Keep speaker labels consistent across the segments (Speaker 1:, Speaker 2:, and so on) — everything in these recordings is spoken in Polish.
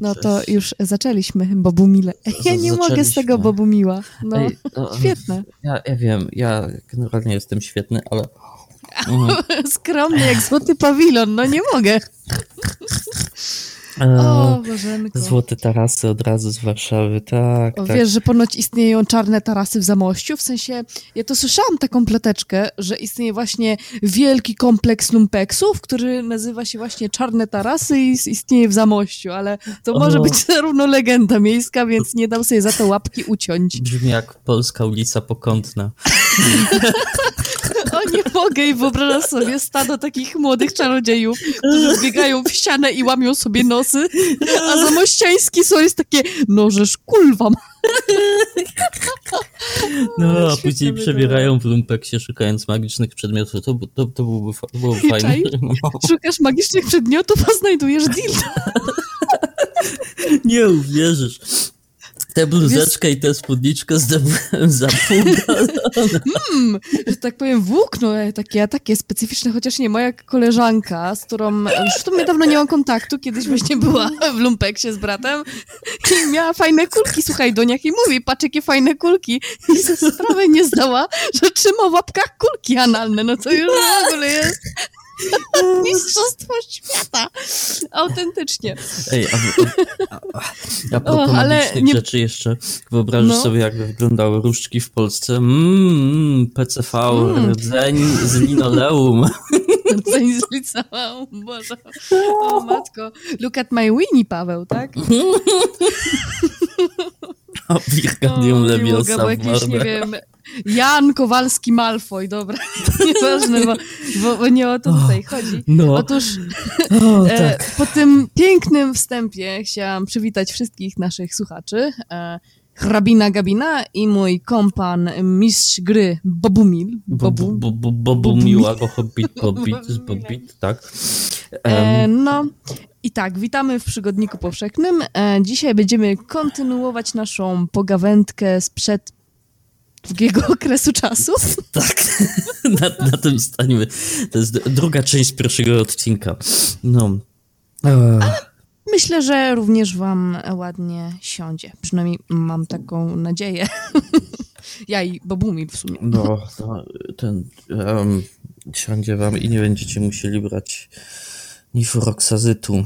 Speaker 1: No, no to już zaczęliśmy, Bobumile. Ja nie mogę z tego Bobumiła. No, Ej, no, świetne.
Speaker 2: Ja, ja wiem, ja generalnie jestem świetny, ale...
Speaker 1: Skromny jak złoty pawilon, no nie mogę. O, Bożenko.
Speaker 2: Złote tarasy od razu z Warszawy, tak, o,
Speaker 1: tak. Wiesz, że ponoć istnieją czarne tarasy w Zamościu? W sensie, ja to słyszałam taką ploteczkę, że istnieje właśnie wielki kompleks lumpeksów, który nazywa się właśnie Czarne Tarasy i istnieje w Zamościu, ale to o. może być zarówno legenda miejska, więc nie dam sobie za to łapki uciąć.
Speaker 2: Brzmi jak polska ulica Pokątna.
Speaker 1: Nie mogę i wyobrażam sobie stado takich młodych czarodziejów, którzy biegają w ścianę i łamią sobie nosy, a zamościański są jest takie, no żeż kulwa
Speaker 2: No, a później przebierają w lumpeksie szukając magicznych przedmiotów. To, to, to, byłoby, to byłoby fajne. No.
Speaker 1: Szukasz magicznych przedmiotów, a znajdujesz dildo.
Speaker 2: Nie uwierzysz. Tę bluzeczkę Wiesz... i tę spódniczkę zdobyłem za pół
Speaker 1: mm, że tak powiem włókno e, takie, takie specyficzne, chociaż nie, moja koleżanka, z którą już tu dawno nie mam kontaktu, kiedyś właśnie była w lumpeksie z bratem i miała fajne kulki, słuchaj, do niej i mówi, patrz jakie fajne kulki. I sobie sprawę nie zdała, że trzyma w łapkach kulki analne, no to już w ogóle jest Mistrzostwo świata. Autentycznie.
Speaker 2: Ej, a, a, a, a propos o, ale nie... rzeczy jeszcze, wyobrażasz no. sobie, jakby wyglądały różdżki w Polsce. Mmm, PCV, mm. rdzeń z linoleum.
Speaker 1: Rdzeń z liceum, Boże. O matko. Look at my Winnie, Paweł, tak?
Speaker 2: O, Wirganium Leviosa
Speaker 1: w jakieś, nie wiem, Jan Kowalski Malfoy, dobra, nieważne, bo, bo, bo nie o to tutaj chodzi. No. Otóż e, tak. po tym pięknym wstępie chciałam przywitać wszystkich naszych słuchaczy. E, hrabina Gabina i mój kompan, mistrz gry Bobumil.
Speaker 2: Bobu, bo, bo, Bobumil albo Hobbit, Hobbit, Hobbit, tak.
Speaker 1: E, no i tak, witamy w Przygodniku Powszechnym. Dzisiaj będziemy kontynuować naszą pogawędkę sprzed długiego okresu czasu.
Speaker 2: Tak, na, na tym staniemy. To jest druga część pierwszego odcinka. No.
Speaker 1: Ale myślę, że również wam ładnie siądzie. Przynajmniej mam taką nadzieję. ja i Bobumi w sumie.
Speaker 2: No, ten um, siądzie wam i nie będziecie musieli brać nifuroksazytu.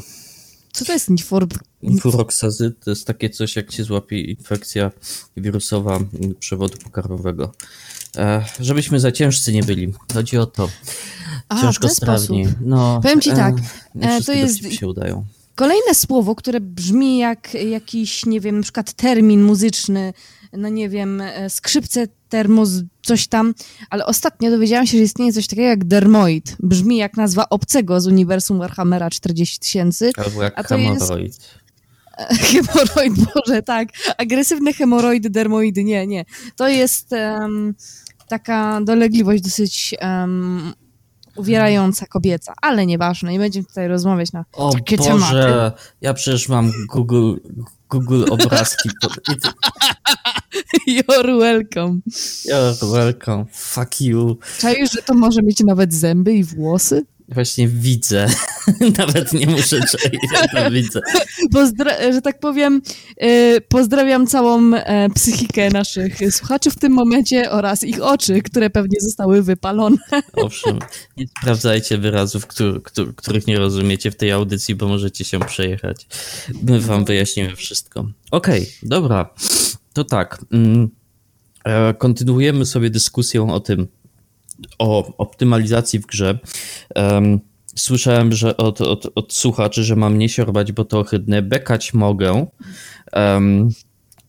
Speaker 1: Co to jest nifor...
Speaker 2: Nifuroksazyt to jest takie coś, jak się złapie infekcja wirusowa przewodu pokarmowego. E, żebyśmy za ciężcy nie byli. Chodzi o to. A, Ciężko sprawnie. No,
Speaker 1: Powiem ci tak.
Speaker 2: E, to jest się udają.
Speaker 1: Kolejne słowo, które brzmi jak jakiś, nie wiem, na przykład termin muzyczny, no nie wiem, e, skrzypce, termos, coś tam, ale ostatnio dowiedziałam się, że istnieje coś takiego jak dermoid. Brzmi jak nazwa obcego z uniwersum Warhammera 40 tysięcy.
Speaker 2: Albo jak a to hemoroid. Jest...
Speaker 1: Hemoroid, Boże, tak. Agresywne hemoroidy, dermoidy, nie, nie. To jest um, taka dolegliwość dosyć um, uwierająca kobieca, ale nieważne, nie będziemy tutaj rozmawiać na
Speaker 2: o
Speaker 1: takie
Speaker 2: Boże,
Speaker 1: tematy.
Speaker 2: ja przecież mam Google, Google obrazki.
Speaker 1: You're welcome.
Speaker 2: You're welcome. Fuck you.
Speaker 1: Czaisz, że to może mieć nawet zęby i włosy?
Speaker 2: Właśnie widzę. Nawet nie muszę czaić, to widzę.
Speaker 1: Pozdra że tak powiem, yy, pozdrawiam całą e, psychikę naszych słuchaczy w tym momencie oraz ich oczy, które pewnie zostały wypalone.
Speaker 2: Owszem, nie sprawdzajcie wyrazów, któr których nie rozumiecie w tej audycji, bo możecie się przejechać. My wam wyjaśnimy wszystko. Okej, okay, dobra. To tak. Mm, e, kontynuujemy sobie dyskusję o tym, o optymalizacji w grze. Słyszałem, że od, od, od słuchaczy, że mam nie siorbać, bo to ohydne. Bekać mogę. Um,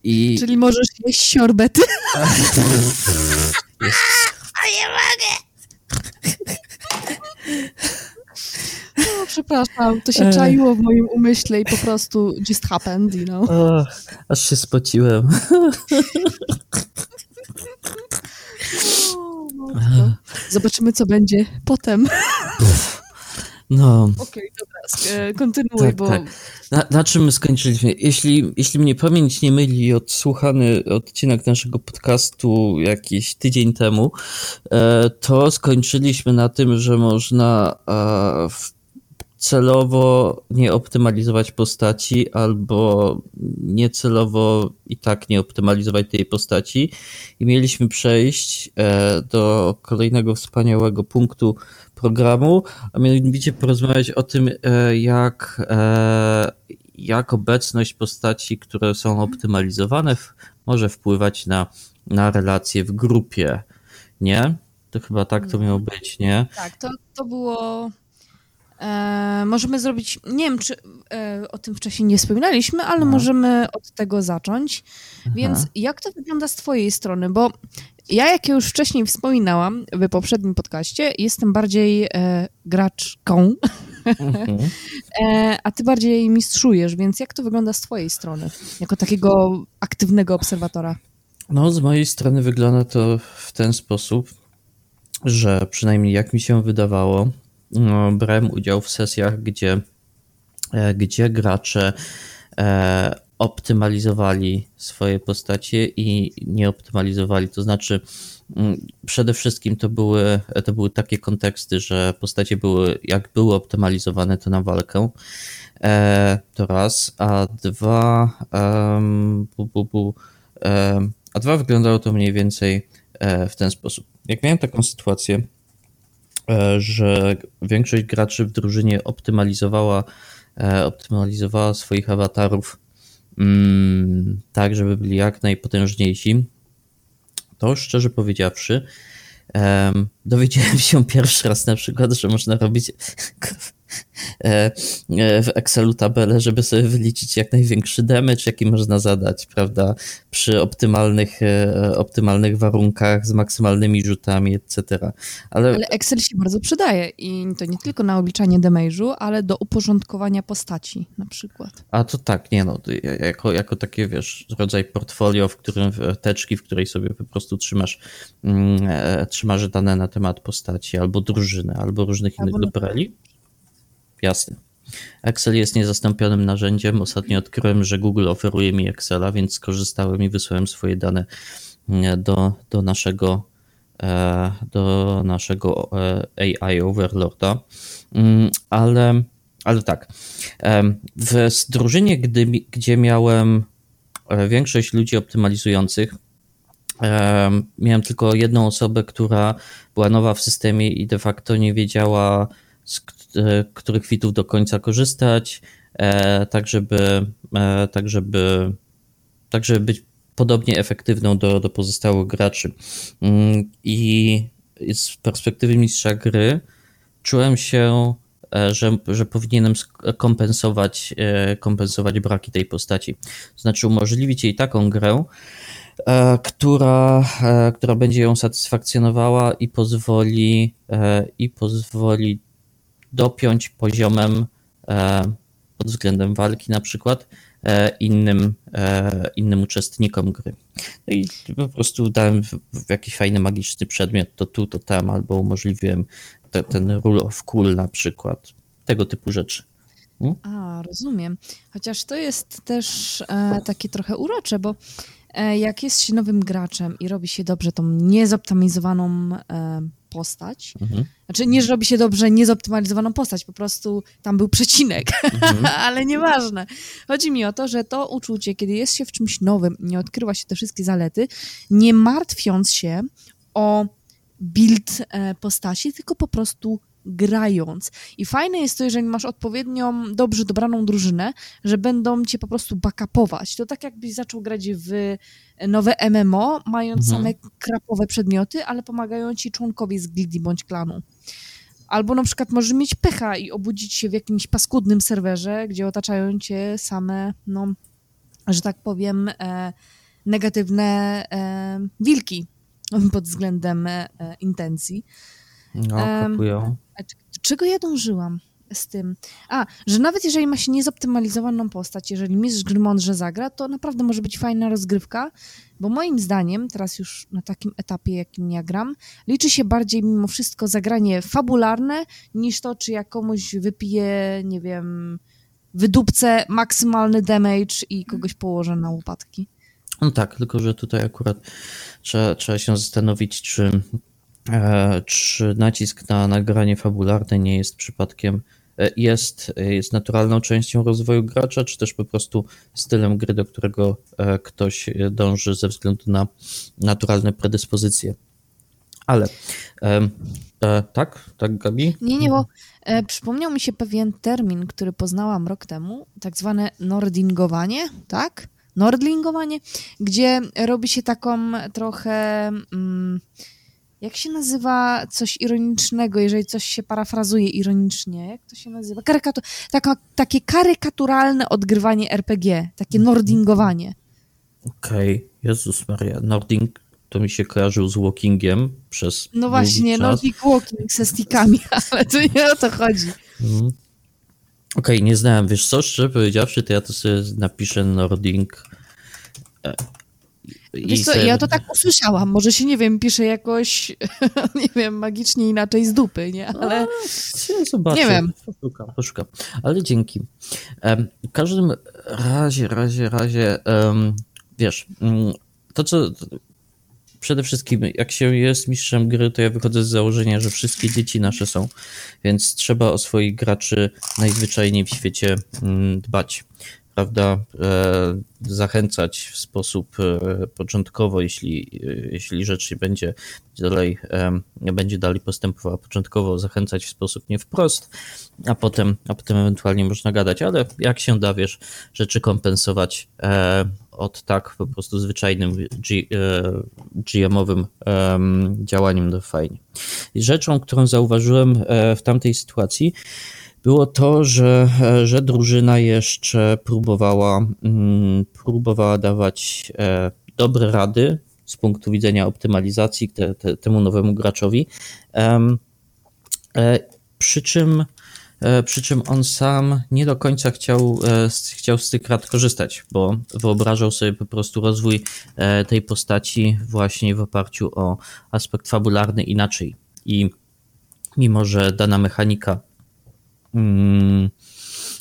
Speaker 2: i...
Speaker 1: Czyli możesz jeść siorbety? A nie mogę! No, przepraszam, to się czaiło w moim umyśle i po prostu just happened, you know.
Speaker 2: Oh, aż się spociłem.
Speaker 1: Zobaczymy, co będzie potem.
Speaker 2: No.
Speaker 1: Okej, okay, dobra, kontynuuj, tak, bo... Tak.
Speaker 2: Na, na, czym skończyliśmy? Jeśli, jeśli mnie pamięć nie myli, odsłuchany odcinek naszego podcastu jakiś tydzień temu, e, to skończyliśmy na tym, że można e, w celowo nie optymalizować postaci, albo niecelowo i tak nie optymalizować tej postaci. I mieliśmy przejść e, do kolejnego wspaniałego punktu programu, a mianowicie porozmawiać o tym, e, jak, e, jak obecność postaci, które są optymalizowane, może wpływać na, na relacje w grupie. Nie? To chyba tak to miało być, nie?
Speaker 1: Tak, to, to było E, możemy zrobić, nie wiem, czy e, o tym wcześniej nie wspominaliśmy, ale no. możemy od tego zacząć. Aha. Więc jak to wygląda z Twojej strony? Bo ja, jak już wcześniej wspominałam w poprzednim podcaście, jestem bardziej e, graczką, mhm. e, a Ty bardziej mistrzujesz, więc jak to wygląda z Twojej strony, jako takiego aktywnego obserwatora?
Speaker 2: No, z mojej strony wygląda to w ten sposób, że przynajmniej jak mi się wydawało, brałem udział w sesjach, gdzie, e, gdzie gracze e, optymalizowali swoje postacie i nie optymalizowali. To znaczy, mm, przede wszystkim to były, to były takie konteksty, że postacie były, jak były optymalizowane, to na walkę. E, to raz, a dwa, bu, bu, bu, a dwa wyglądało to mniej więcej w ten sposób. Jak miałem taką sytuację, że większość graczy w drużynie optymalizowała, e, optymalizowała swoich awatarów mm, tak, żeby byli jak najpotężniejsi, to szczerze powiedziawszy, dowiedziałem się pierwszy raz na przykład, że można robić E, e, w Excelu tabelę, żeby sobie wyliczyć jak największy damage, jaki można zadać, prawda, przy optymalnych, e, optymalnych warunkach, z maksymalnymi rzutami, etc.
Speaker 1: Ale... ale Excel się bardzo przydaje i to nie tylko na obliczanie damage'u, ale do uporządkowania postaci na przykład.
Speaker 2: A to tak, nie no, jako, jako takie, wiesz, rodzaj portfolio, w którym, teczki, w której sobie po prostu trzymasz, mm, trzymasz dane na temat postaci, albo drużyny, albo różnych innych albo dobrali. Jasne. Excel jest niezastąpionym narzędziem. Ostatnio odkryłem, że Google oferuje mi Excela, więc skorzystałem i wysłałem swoje dane mm, do, do naszego e, do naszego e, AI Overlorda. Mm, ale, ale tak, w drużynie, gdy, gdzie miałem e, większość ludzi optymalizujących, miałem tylko jedną osobę, która była nowa w systemie i de facto nie wiedziała, których kwitów do końca korzystać, e, tak żeby, e, tak żeby, tak żeby być podobnie efektywną do, do pozostałych graczy. Mm, I z perspektywy mistrza gry czułem się, że, że powinienem kompensować, kompensować braki tej postaci. To znaczy umożliwić jej taką grę, która, która będzie ją satysfakcjonowała i pozwoli, i pozwoli dopiąć poziomem e, pod względem walki na przykład e, innym, e, innym uczestnikom gry. No i po prostu dałem jakiś fajny magiczny przedmiot, to tu, to tam, albo umożliwiłem te, ten rule of cool na przykład. Tego typu rzeczy.
Speaker 1: Hmm? A, rozumiem. Chociaż to jest też e, takie trochę urocze, bo e, jak jest się nowym graczem i robi się dobrze tą niezoptymalizowaną e, postać. Mhm. Znaczy nie, że robi się dobrze niezoptymalizowaną postać, po prostu tam był przecinek, mhm. ale nieważne. Chodzi mi o to, że to uczucie, kiedy jest się w czymś nowym, nie odkrywa się te wszystkie zalety, nie martwiąc się o build e, postaci, tylko po prostu grając. I fajne jest to, jeżeli masz odpowiednią, dobrze dobraną drużynę, że będą cię po prostu backupować. To tak jakbyś zaczął grać w nowe MMO, mając mhm. same krapowe przedmioty, ale pomagają ci członkowie z gildii bądź klanu. Albo na przykład możesz mieć pecha i obudzić się w jakimś paskudnym serwerze, gdzie otaczają cię same, no, że tak powiem, e, negatywne e, wilki pod względem e, intencji.
Speaker 2: No, kapują.
Speaker 1: Czego ja dążyłam z tym? A, że nawet jeżeli ma się niezoptymalizowaną postać, jeżeli mistrz gry mądrze zagra, to naprawdę może być fajna rozgrywka, bo moim zdaniem, teraz już na takim etapie, jakim ja gram, liczy się bardziej mimo wszystko zagranie fabularne, niż to, czy jak komuś wypije, nie wiem, wydupce maksymalny damage i kogoś położę na łopatki.
Speaker 2: No tak, tylko że tutaj akurat trzeba, trzeba się zastanowić, czy czy nacisk na nagranie fabularne nie jest przypadkiem jest, jest naturalną częścią rozwoju gracza, czy też po prostu stylem gry, do którego ktoś dąży ze względu na naturalne predyspozycje. Ale e, e, tak, tak, Gabi?
Speaker 1: Nie, nie, bo e, przypomniał mi się pewien termin, który poznałam rok temu, tak zwane nordingowanie, tak? Nordlingowanie, gdzie robi się taką trochę. Mm, jak się nazywa coś ironicznego, jeżeli coś się parafrazuje ironicznie? Jak to się nazywa? Karykatu taka, takie karykaturalne odgrywanie RPG, takie mhm. nordingowanie.
Speaker 2: Okej, okay. Jezus Maria, nording to mi się kojarzył z walkingiem przez.
Speaker 1: No właśnie, czas. Nordic Walking ze stickami, ale to nie o to chodzi. Mm.
Speaker 2: Okej, okay, nie znałem. Wiesz co, szczerze powiedziawszy, to ja to sobie napiszę Nording.
Speaker 1: Wiesz co, ja to tak usłyszałam. Może się, nie wiem, pisze jakoś, nie wiem, magicznie inaczej z dupy, nie? Ale
Speaker 2: zobaczę. Nie wiem. Poszukam, poszukam. Ale dzięki. W każdym razie, razie, razie, wiesz, mm, to co przede wszystkim, jak się jest mistrzem gry, to ja wychodzę z założenia, że wszystkie dzieci nasze są, więc trzeba o swoich graczy najzwyczajniej w świecie mm, dbać prawda, e, zachęcać w sposób e, początkowo, jeśli, e, jeśli rzecz będzie dalej, będzie dalej postępowała początkowo, zachęcać w sposób nie wprost, a potem, a potem ewentualnie można gadać, ale jak się da, wiesz, rzeczy kompensować od tak po prostu zwyczajnym GM-owym działaniem, to fajnie. Rzeczą, którą zauważyłem w tamtej sytuacji, było to, że, że drużyna jeszcze próbowała, mm, próbowała dawać e, dobre rady z punktu widzenia optymalizacji te, te, temu nowemu graczowi. E, przy czym, e, przy czym on sam nie do końca chciał, chciał z tych rad korzystać, bo wyobrażał sobie po prostu rozwój tej postaci właśnie w oparciu o aspekt fabularny inaczej. I mimo, że dana mechanika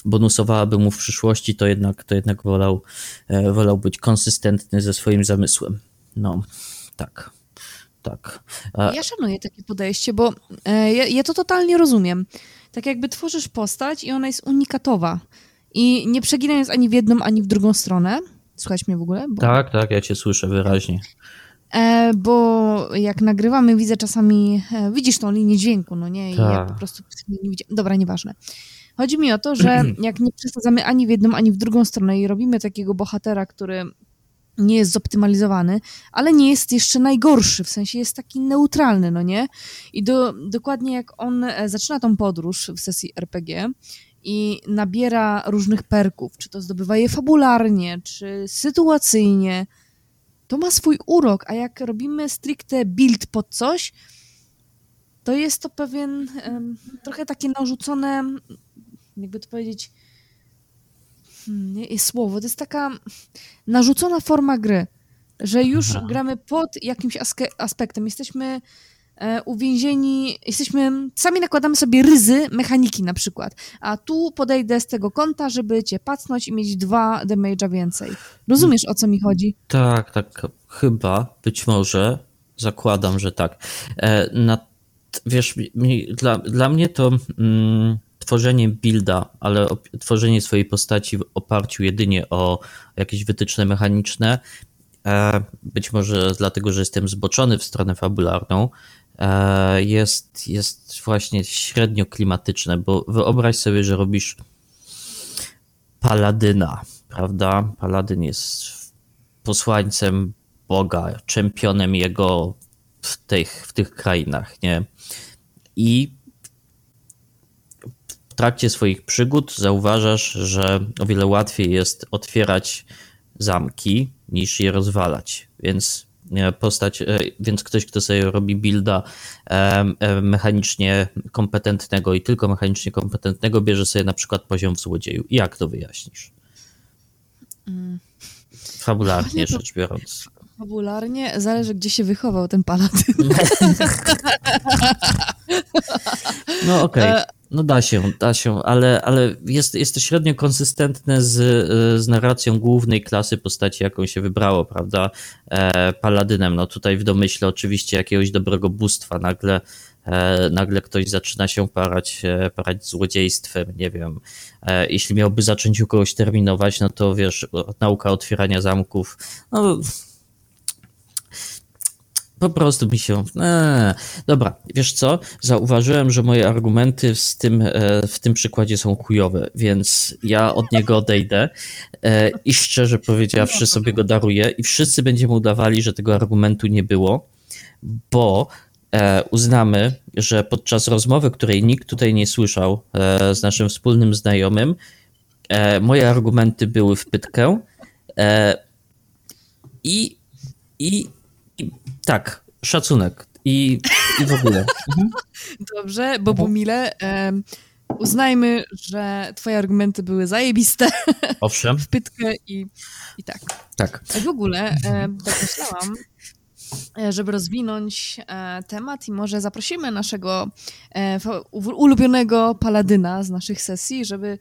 Speaker 2: bonusowałaby mu w przyszłości, to jednak, to jednak wolał, e, wolał być konsystentny ze swoim zamysłem. No, tak. Tak.
Speaker 1: A... Ja szanuję takie podejście, bo e, ja, ja, to totalnie rozumiem. Tak jakby tworzysz postać i ona jest unikatowa. I nie przeginając ani w jedną, ani w drugą stronę. Słuchać mnie w ogóle?
Speaker 2: Bo... Tak, tak, ja cię słyszę wyraźnie.
Speaker 1: E, bo jak nagrywamy, widzę czasami, e, widzisz tą linię dźwięku, no nie? I ja tak. po prostu nie widzę. Dobra, nieważne. Chodzi mi o to, że jak nie przesadzamy ani w jedną, ani w drugą stronę i robimy takiego bohatera, który nie jest zoptymalizowany, ale nie jest jeszcze najgorszy, w sensie jest taki neutralny, no nie? I do, dokładnie jak on e, zaczyna tą podróż w sesji RPG i nabiera różnych perków, czy to zdobywa je fabularnie, czy sytuacyjnie, to ma swój urok, a jak robimy stricte build pod coś, to jest to pewien um, trochę takie narzucone, jakby to powiedzieć, hmm, nie jest słowo, to jest taka narzucona forma gry, że już Aha. gramy pod jakimś aspektem. Jesteśmy uwięzieni, jesteśmy, sami nakładamy sobie ryzy mechaniki na przykład, a tu podejdę z tego kąta, żeby cię pacnąć i mieć dwa damage'a więcej. Rozumiesz, o co mi chodzi?
Speaker 2: Tak, tak, chyba, być może, zakładam, że tak. E, na, wiesz, mi, dla, dla mnie to mm, tworzenie builda, ale tworzenie swojej postaci w oparciu jedynie o jakieś wytyczne mechaniczne, e, być może dlatego, że jestem zboczony w stronę fabularną, E, jest, jest właśnie średnio klimatyczne, bo wyobraź sobie, że robisz paladyna, prawda? Paladyn jest posłańcem Boga, czempionem jego w tych, w tych krainach, nie? I w trakcie swoich przygód zauważasz, że o wiele łatwiej jest otwierać zamki niż je rozwalać, więc postać, e, więc ktoś, kto sobie robi builda e, mechanicznie kompetentnego i tylko mechanicznie kompetentnego, bierze sobie na przykład poziom w złodzieju. Jak to wyjaśnisz? Mm. Fabularnie rzecz biorąc.
Speaker 1: Fabularnie zależy, gdzie się wychował ten paladyn.
Speaker 2: No okej. Okay. No da się, da się, ale, ale jest, jest to średnio konsystentne z, z narracją głównej klasy postaci, jaką się wybrało, prawda? E, paladynem. No tutaj w domyśle oczywiście jakiegoś dobrego bóstwa nagle e, nagle ktoś zaczyna się parać, e, parać złodziejstwem, nie wiem. E, jeśli miałby zacząć u kogoś terminować, no to wiesz, nauka otwierania zamków, no po prostu mi się. Eee. Dobra, wiesz co? Zauważyłem, że moje argumenty z tym, e, w tym przykładzie są chujowe, więc ja od niego odejdę e, i szczerze powiedziawszy sobie go daruję i wszyscy będziemy udawali, że tego argumentu nie było, bo e, uznamy, że podczas rozmowy, której nikt tutaj nie słyszał z naszym wspólnym znajomym, moje argumenty były w pytkę i, i tak, szacunek i, i w ogóle. Mhm.
Speaker 1: Dobrze, bo Bumile, um, uznajmy, że twoje argumenty były zajebiste.
Speaker 2: Owszem.
Speaker 1: w pytkę i, i tak.
Speaker 2: Tak.
Speaker 1: W ogóle um, tak myślałam, e, żeby rozwinąć e, temat i może zaprosimy naszego e, ulubionego paladyna z naszych sesji, żeby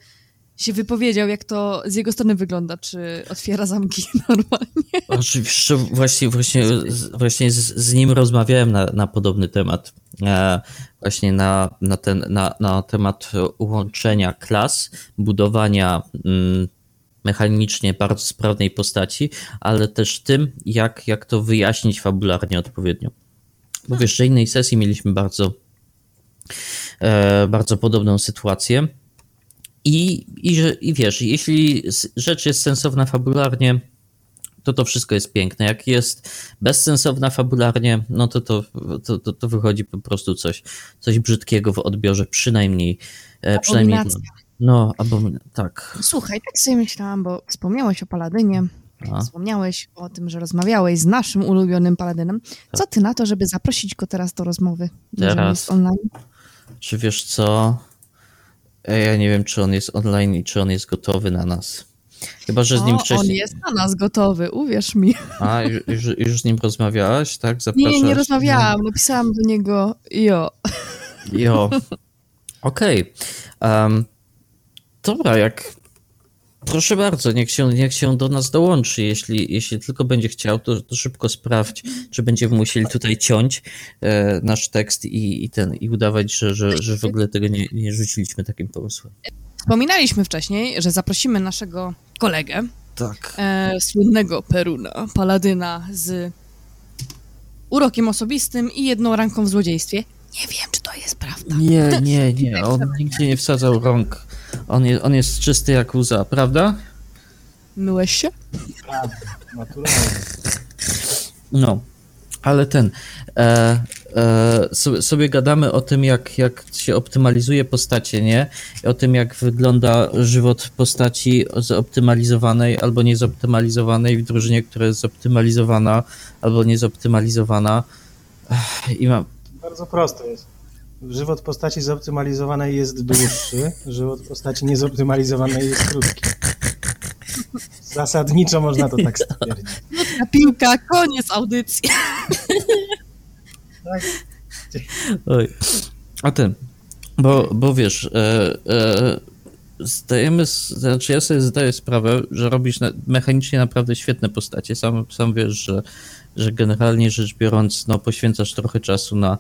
Speaker 1: się wypowiedział, jak to z jego strony wygląda, czy otwiera zamki normalnie.
Speaker 2: Oczywiście, właśnie, właśnie, właśnie z, z nim rozmawiałem na, na podobny temat. E, właśnie na, na, ten, na, na temat łączenia klas, budowania mm, mechanicznie bardzo sprawnej postaci, ale też tym, jak, jak to wyjaśnić fabularnie odpowiednio. Bo w jeszcze innej sesji mieliśmy bardzo, e, bardzo podobną sytuację i, i, I wiesz, jeśli rzecz jest sensowna fabularnie, to to wszystko jest piękne. Jak jest bezsensowna fabularnie, no to to, to, to, to wychodzi po prostu coś, coś brzydkiego w odbiorze, przynajmniej. E, przynajmniej no, albo tak.
Speaker 1: Słuchaj, tak sobie myślałam, bo wspomniałeś o Paladynie, A? wspomniałeś o tym, że rozmawiałeś z naszym ulubionym Paladynem. Tak. Co ty na to, żeby zaprosić go teraz do rozmowy?
Speaker 2: Teraz? online? Czy wiesz co? Ja nie wiem, czy on jest online i czy on jest gotowy na nas. Chyba, że z nim o, wcześniej.
Speaker 1: On jest na nas gotowy, uwierz mi.
Speaker 2: A, już, już z nim rozmawiałaś, tak? Zapraszasz?
Speaker 1: Nie, nie rozmawiałam. Napisałam do niego jo.
Speaker 2: Jo. Okej. Okay. Um, dobra, jak Proszę bardzo, niech się, niech się do nas dołączy. Jeśli, jeśli tylko będzie chciał, to, to szybko sprawdź, czy będziemy musieli tutaj ciąć e, nasz tekst i, i, ten, i udawać, że, że, że w ogóle tego nie, nie rzuciliśmy takim pomysłem.
Speaker 1: Wspominaliśmy wcześniej, że zaprosimy naszego kolegę,
Speaker 2: tak.
Speaker 1: e, słynnego Peruna, paladyna z urokiem osobistym i jedną ranką w złodziejstwie. Nie wiem, czy to jest prawda.
Speaker 2: Nie, nie, nie. On nigdzie nie wsadzał rąk on, jest, on jest czysty jak łza, prawda?
Speaker 1: Myłeś się?
Speaker 3: Prawda, naturalnie.
Speaker 2: No, ale ten. E, e, sobie, sobie, gadamy o tym, jak, jak się optymalizuje postacie, nie? I o tym, jak wygląda żywot postaci zoptymalizowanej albo niezoptymalizowanej w drużynie, która jest zoptymalizowana albo niezoptymalizowana. I mam.
Speaker 3: Bardzo prosto jest. Żywot postaci zoptymalizowanej jest dłuższy, żywot postaci niezoptymalizowanej jest krótki. Zasadniczo można to tak stwierdzić.
Speaker 1: Piłka, koniec audycji.
Speaker 2: Tak. Oj. A ty, bo, bo wiesz, e, e, zdajemy, znaczy ja sobie zdaję sprawę, że robisz na, mechanicznie naprawdę świetne postacie. Sam, sam wiesz, że, że generalnie rzecz biorąc, no poświęcasz trochę czasu na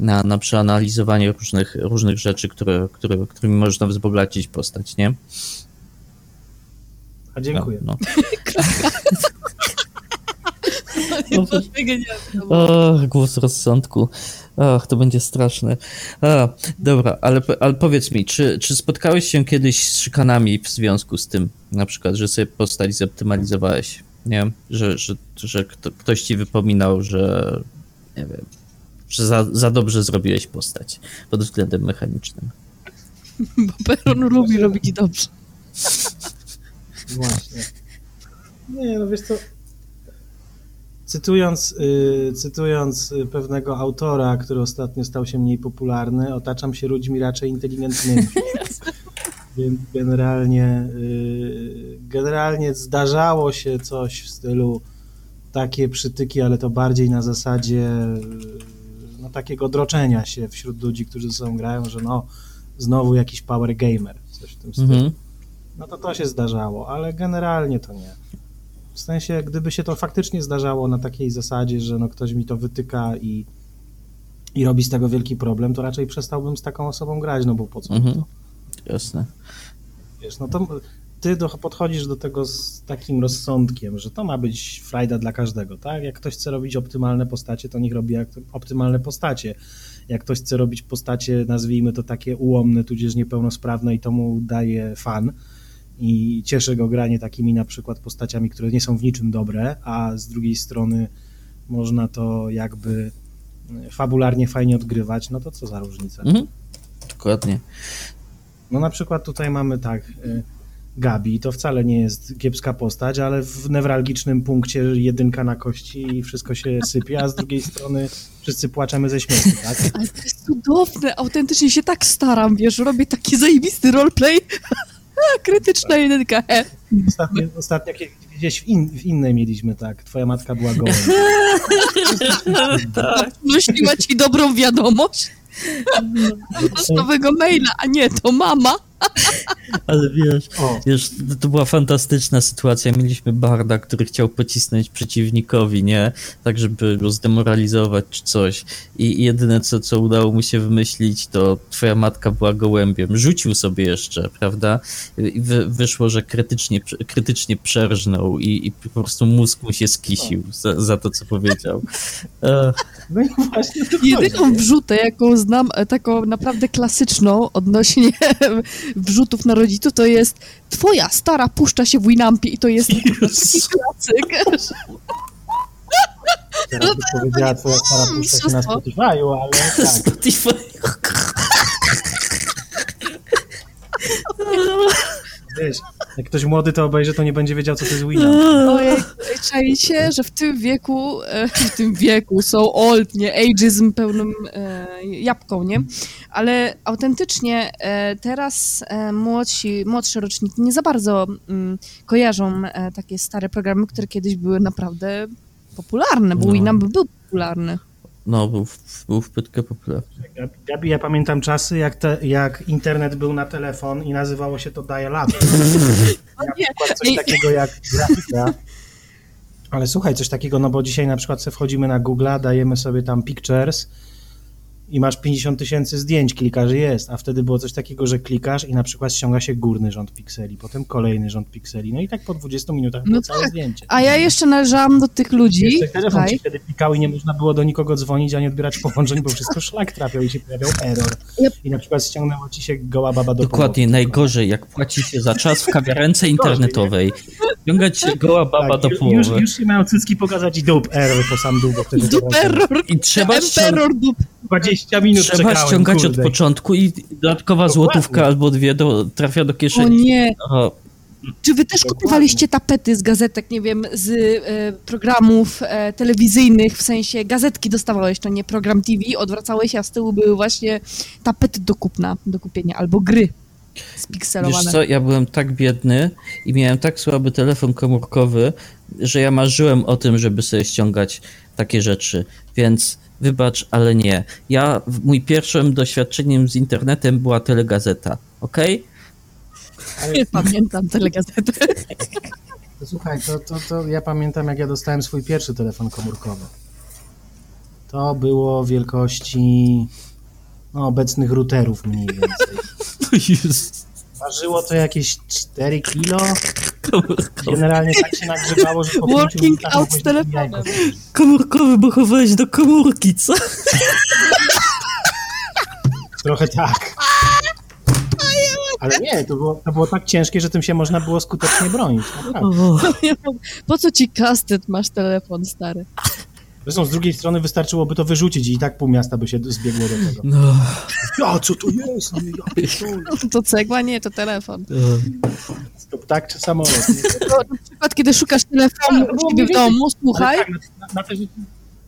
Speaker 2: na, na przeanalizowanie różnych, różnych rzeczy, które, które, którymi można wzbogacić postać, nie?
Speaker 3: A dziękuję.
Speaker 2: No, no. O, głos rozsądku. Ach, to będzie straszne. A, dobra, ale, ale powiedz mi, czy, czy spotkałeś się kiedyś z szykanami w związku z tym, na przykład, że sobie postać zoptymalizowałeś? Nie że, że, że ktoś ci wypominał, że nie wiem, że za, za dobrze zrobiłeś postać pod względem mechanicznym.
Speaker 1: Bo Peron lubi robić dobrze.
Speaker 3: Właśnie. Nie, no wiesz co, cytując, y, cytując pewnego autora, który ostatnio stał się mniej popularny, otaczam się ludźmi raczej inteligentnymi. Więc generalnie, y, generalnie zdarzało się coś w stylu takie przytyki, ale to bardziej na zasadzie y, no, takiego droczenia się wśród ludzi, którzy ze sobą grają, że no znowu jakiś power gamer, coś w tym stylu.
Speaker 2: Mhm.
Speaker 3: No to to się zdarzało, ale generalnie to nie. W sensie, gdyby się to faktycznie zdarzało na takiej zasadzie, że no ktoś mi to wytyka i, i robi z tego wielki problem, to raczej przestałbym z taką osobą grać, no bo po co
Speaker 2: Mhm.
Speaker 3: to?
Speaker 2: Jasne.
Speaker 3: Wiesz, no to ty do, podchodzisz do tego z takim rozsądkiem, że to ma być frajda dla każdego, tak? Jak ktoś chce robić optymalne postacie, to niech robi optymalne postacie. Jak ktoś chce robić postacie, nazwijmy to takie ułomne, tudzież niepełnosprawne i to mu daje fan i cieszy go granie takimi na przykład postaciami, które nie są w niczym dobre, a z drugiej strony można to jakby fabularnie fajnie odgrywać, no to co za różnica?
Speaker 2: Mhm. Dokładnie.
Speaker 3: No na przykład tutaj mamy tak, y, Gabi, to wcale nie jest kiepska postać, ale w newralgicznym punkcie jedynka na kości i wszystko się sypie, a z drugiej strony wszyscy płaczemy ze śmiechu, tak?
Speaker 1: Ale to jest cudowne, autentycznie się tak staram, wiesz, robię taki zajebisty roleplay. Krytyczna jedynka.
Speaker 3: Ostatnio, ostatnio gdzieś w, in, w innej mieliśmy tak, twoja matka była goła.
Speaker 1: Nosiła ci dobrą wiadomość. Z nowego maila, a nie, to mama.
Speaker 2: Ale wiesz,
Speaker 3: O,
Speaker 2: wiesz, to- to była fantastyczna sytuacja. Mieliśmy barda, który chciał pocisnąć przeciwnikowi, nie? Tak, żeby go zdemoralizować czy coś. I jedyne, co, co udało mu się wymyślić, to twoja matka była gołębiem. Rzucił sobie jeszcze, prawda? I wy, wyszło, że krytycznie, krytycznie przerżnął i, i po prostu mózg mu się skisił za, za to, co powiedział. E,
Speaker 3: no i właśnie to
Speaker 1: Jedyną wrzutę, jaką znam, e, taką naprawdę klasyczną odnośnie wrzutów na rodziców, to jest twoja stara puszcza się w Winampie i to jest taki klasyk.
Speaker 3: Teraz by powiedziała twoja stara puszcza się na. Spotify'u, ale tak.
Speaker 2: Spotify.
Speaker 3: Wiesz, jak ktoś młody to obejrzy, to nie będzie wiedział, co to jest Winamp.
Speaker 1: Ojej, czajcie, że w tym wieku, e, w tym wieku są old, nie, ageism pełnym e, jabłką, nie? Ale autentycznie e, teraz e, młodsi, młodsze roczniki nie za bardzo mm, kojarzą e, takie stare programy, które kiedyś były naprawdę popularne, bo
Speaker 2: No.
Speaker 1: Winamp był popularny.
Speaker 2: No, był, w- był w pytkę popularny.
Speaker 3: Gabi, Gabi, ja pamiętam czasy, jak, te, jak internet był na telefon i nazywało się to dial-up. Przykład coś takiego jak grafika. Ale słuchaj, coś takiego, no bo dzisiaj na przykład sobie wchodzimy na Google'a, dajemy sobie tam pictures i masz 50 tysięcy zdjęć, klikasz jest, a wtedy było coś takiego, że klikasz i na przykład ściąga się górny rząd pikseli, potem kolejny rząd pikseli, no i tak po 20 minutach
Speaker 1: No
Speaker 3: całe
Speaker 1: tak.
Speaker 3: zdjęcie.
Speaker 1: A ja jeszcze należałam do tych ludzi,
Speaker 3: Jeszcze telefon
Speaker 1: słuchaj,
Speaker 3: ci wtedy pikał i nie można było do nikogo dzwonić, ani odbierać połączeń, bo wszystko szlak trafiał i się pojawiał error. I na przykład ściągnęła ci się goła baba do
Speaker 2: Dokładnie,
Speaker 3: połowy.
Speaker 2: najgorzej, jak płaci się za czas w kawiarence internetowej. Ściągać się goła baba
Speaker 3: Tak,
Speaker 2: do
Speaker 3: już,
Speaker 2: połowy.
Speaker 3: już się mają cycki pokazać i dup error po sam dół, bo wtedy to
Speaker 1: duperror,
Speaker 2: I trzeba,
Speaker 1: emperor, dup.
Speaker 3: 20 minut
Speaker 2: trzeba
Speaker 3: czekałem,
Speaker 2: ściągać
Speaker 3: kurde.
Speaker 2: od początku i dodatkowa
Speaker 3: Dokładnie.
Speaker 2: złotówka albo dwie do, trafia do
Speaker 1: O
Speaker 2: kieszeni.
Speaker 1: nie,
Speaker 2: O,
Speaker 1: Czy wy też
Speaker 3: Dokładnie.
Speaker 1: kupowaliście tapety z gazetek, nie wiem, z e, programów e, telewizyjnych, w sensie gazetki dostawałeś, to nie program TV, odwracałeś, a z tyłu były właśnie tapety do kupna, do kupienia, albo gry
Speaker 2: wiesz
Speaker 1: spikselowane.
Speaker 2: co, ja byłem tak biedny i miałem tak słaby telefon komórkowy, że ja marzyłem o tym, żeby sobie ściągać takie rzeczy, więc wybacz, ale nie. Ja, w- mój pierwszym doświadczeniem z internetem była telegazeta, okej?
Speaker 1: Nie pamiętam telegazety.
Speaker 3: Słuchaj, to, to, to ja pamiętam, jak ja dostałem swój pierwszy telefon komórkowy. To było wielkości no, obecnych routerów mniej więcej. Ważyło to jakieś 4 kilo. Generalnie tak się nagrzewało, że po
Speaker 1: Working out z telefonem.
Speaker 2: Komórkowy, bo chowałeś do komórki, co?
Speaker 3: Trochę tak. Ale nie, to było, to było tak ciężkie, że tym się można było skutecznie bronić. Naprawdę.
Speaker 1: Po co ci kastet, masz telefon stary?
Speaker 3: Zresztą z drugiej strony wystarczyłoby to wyrzucić i tak pół miasta by się zbiegło do tego.
Speaker 2: no.
Speaker 3: Ja, co to jest? No, ja pierdolę.
Speaker 1: To cegła? Nie, to telefon.
Speaker 3: To ptak czy samolot?
Speaker 1: To na przykład, kiedy szukasz telefonu
Speaker 3: Tak,
Speaker 1: u siebie w domu, słuchaj,
Speaker 3: tak, na, na, te, rzeczy-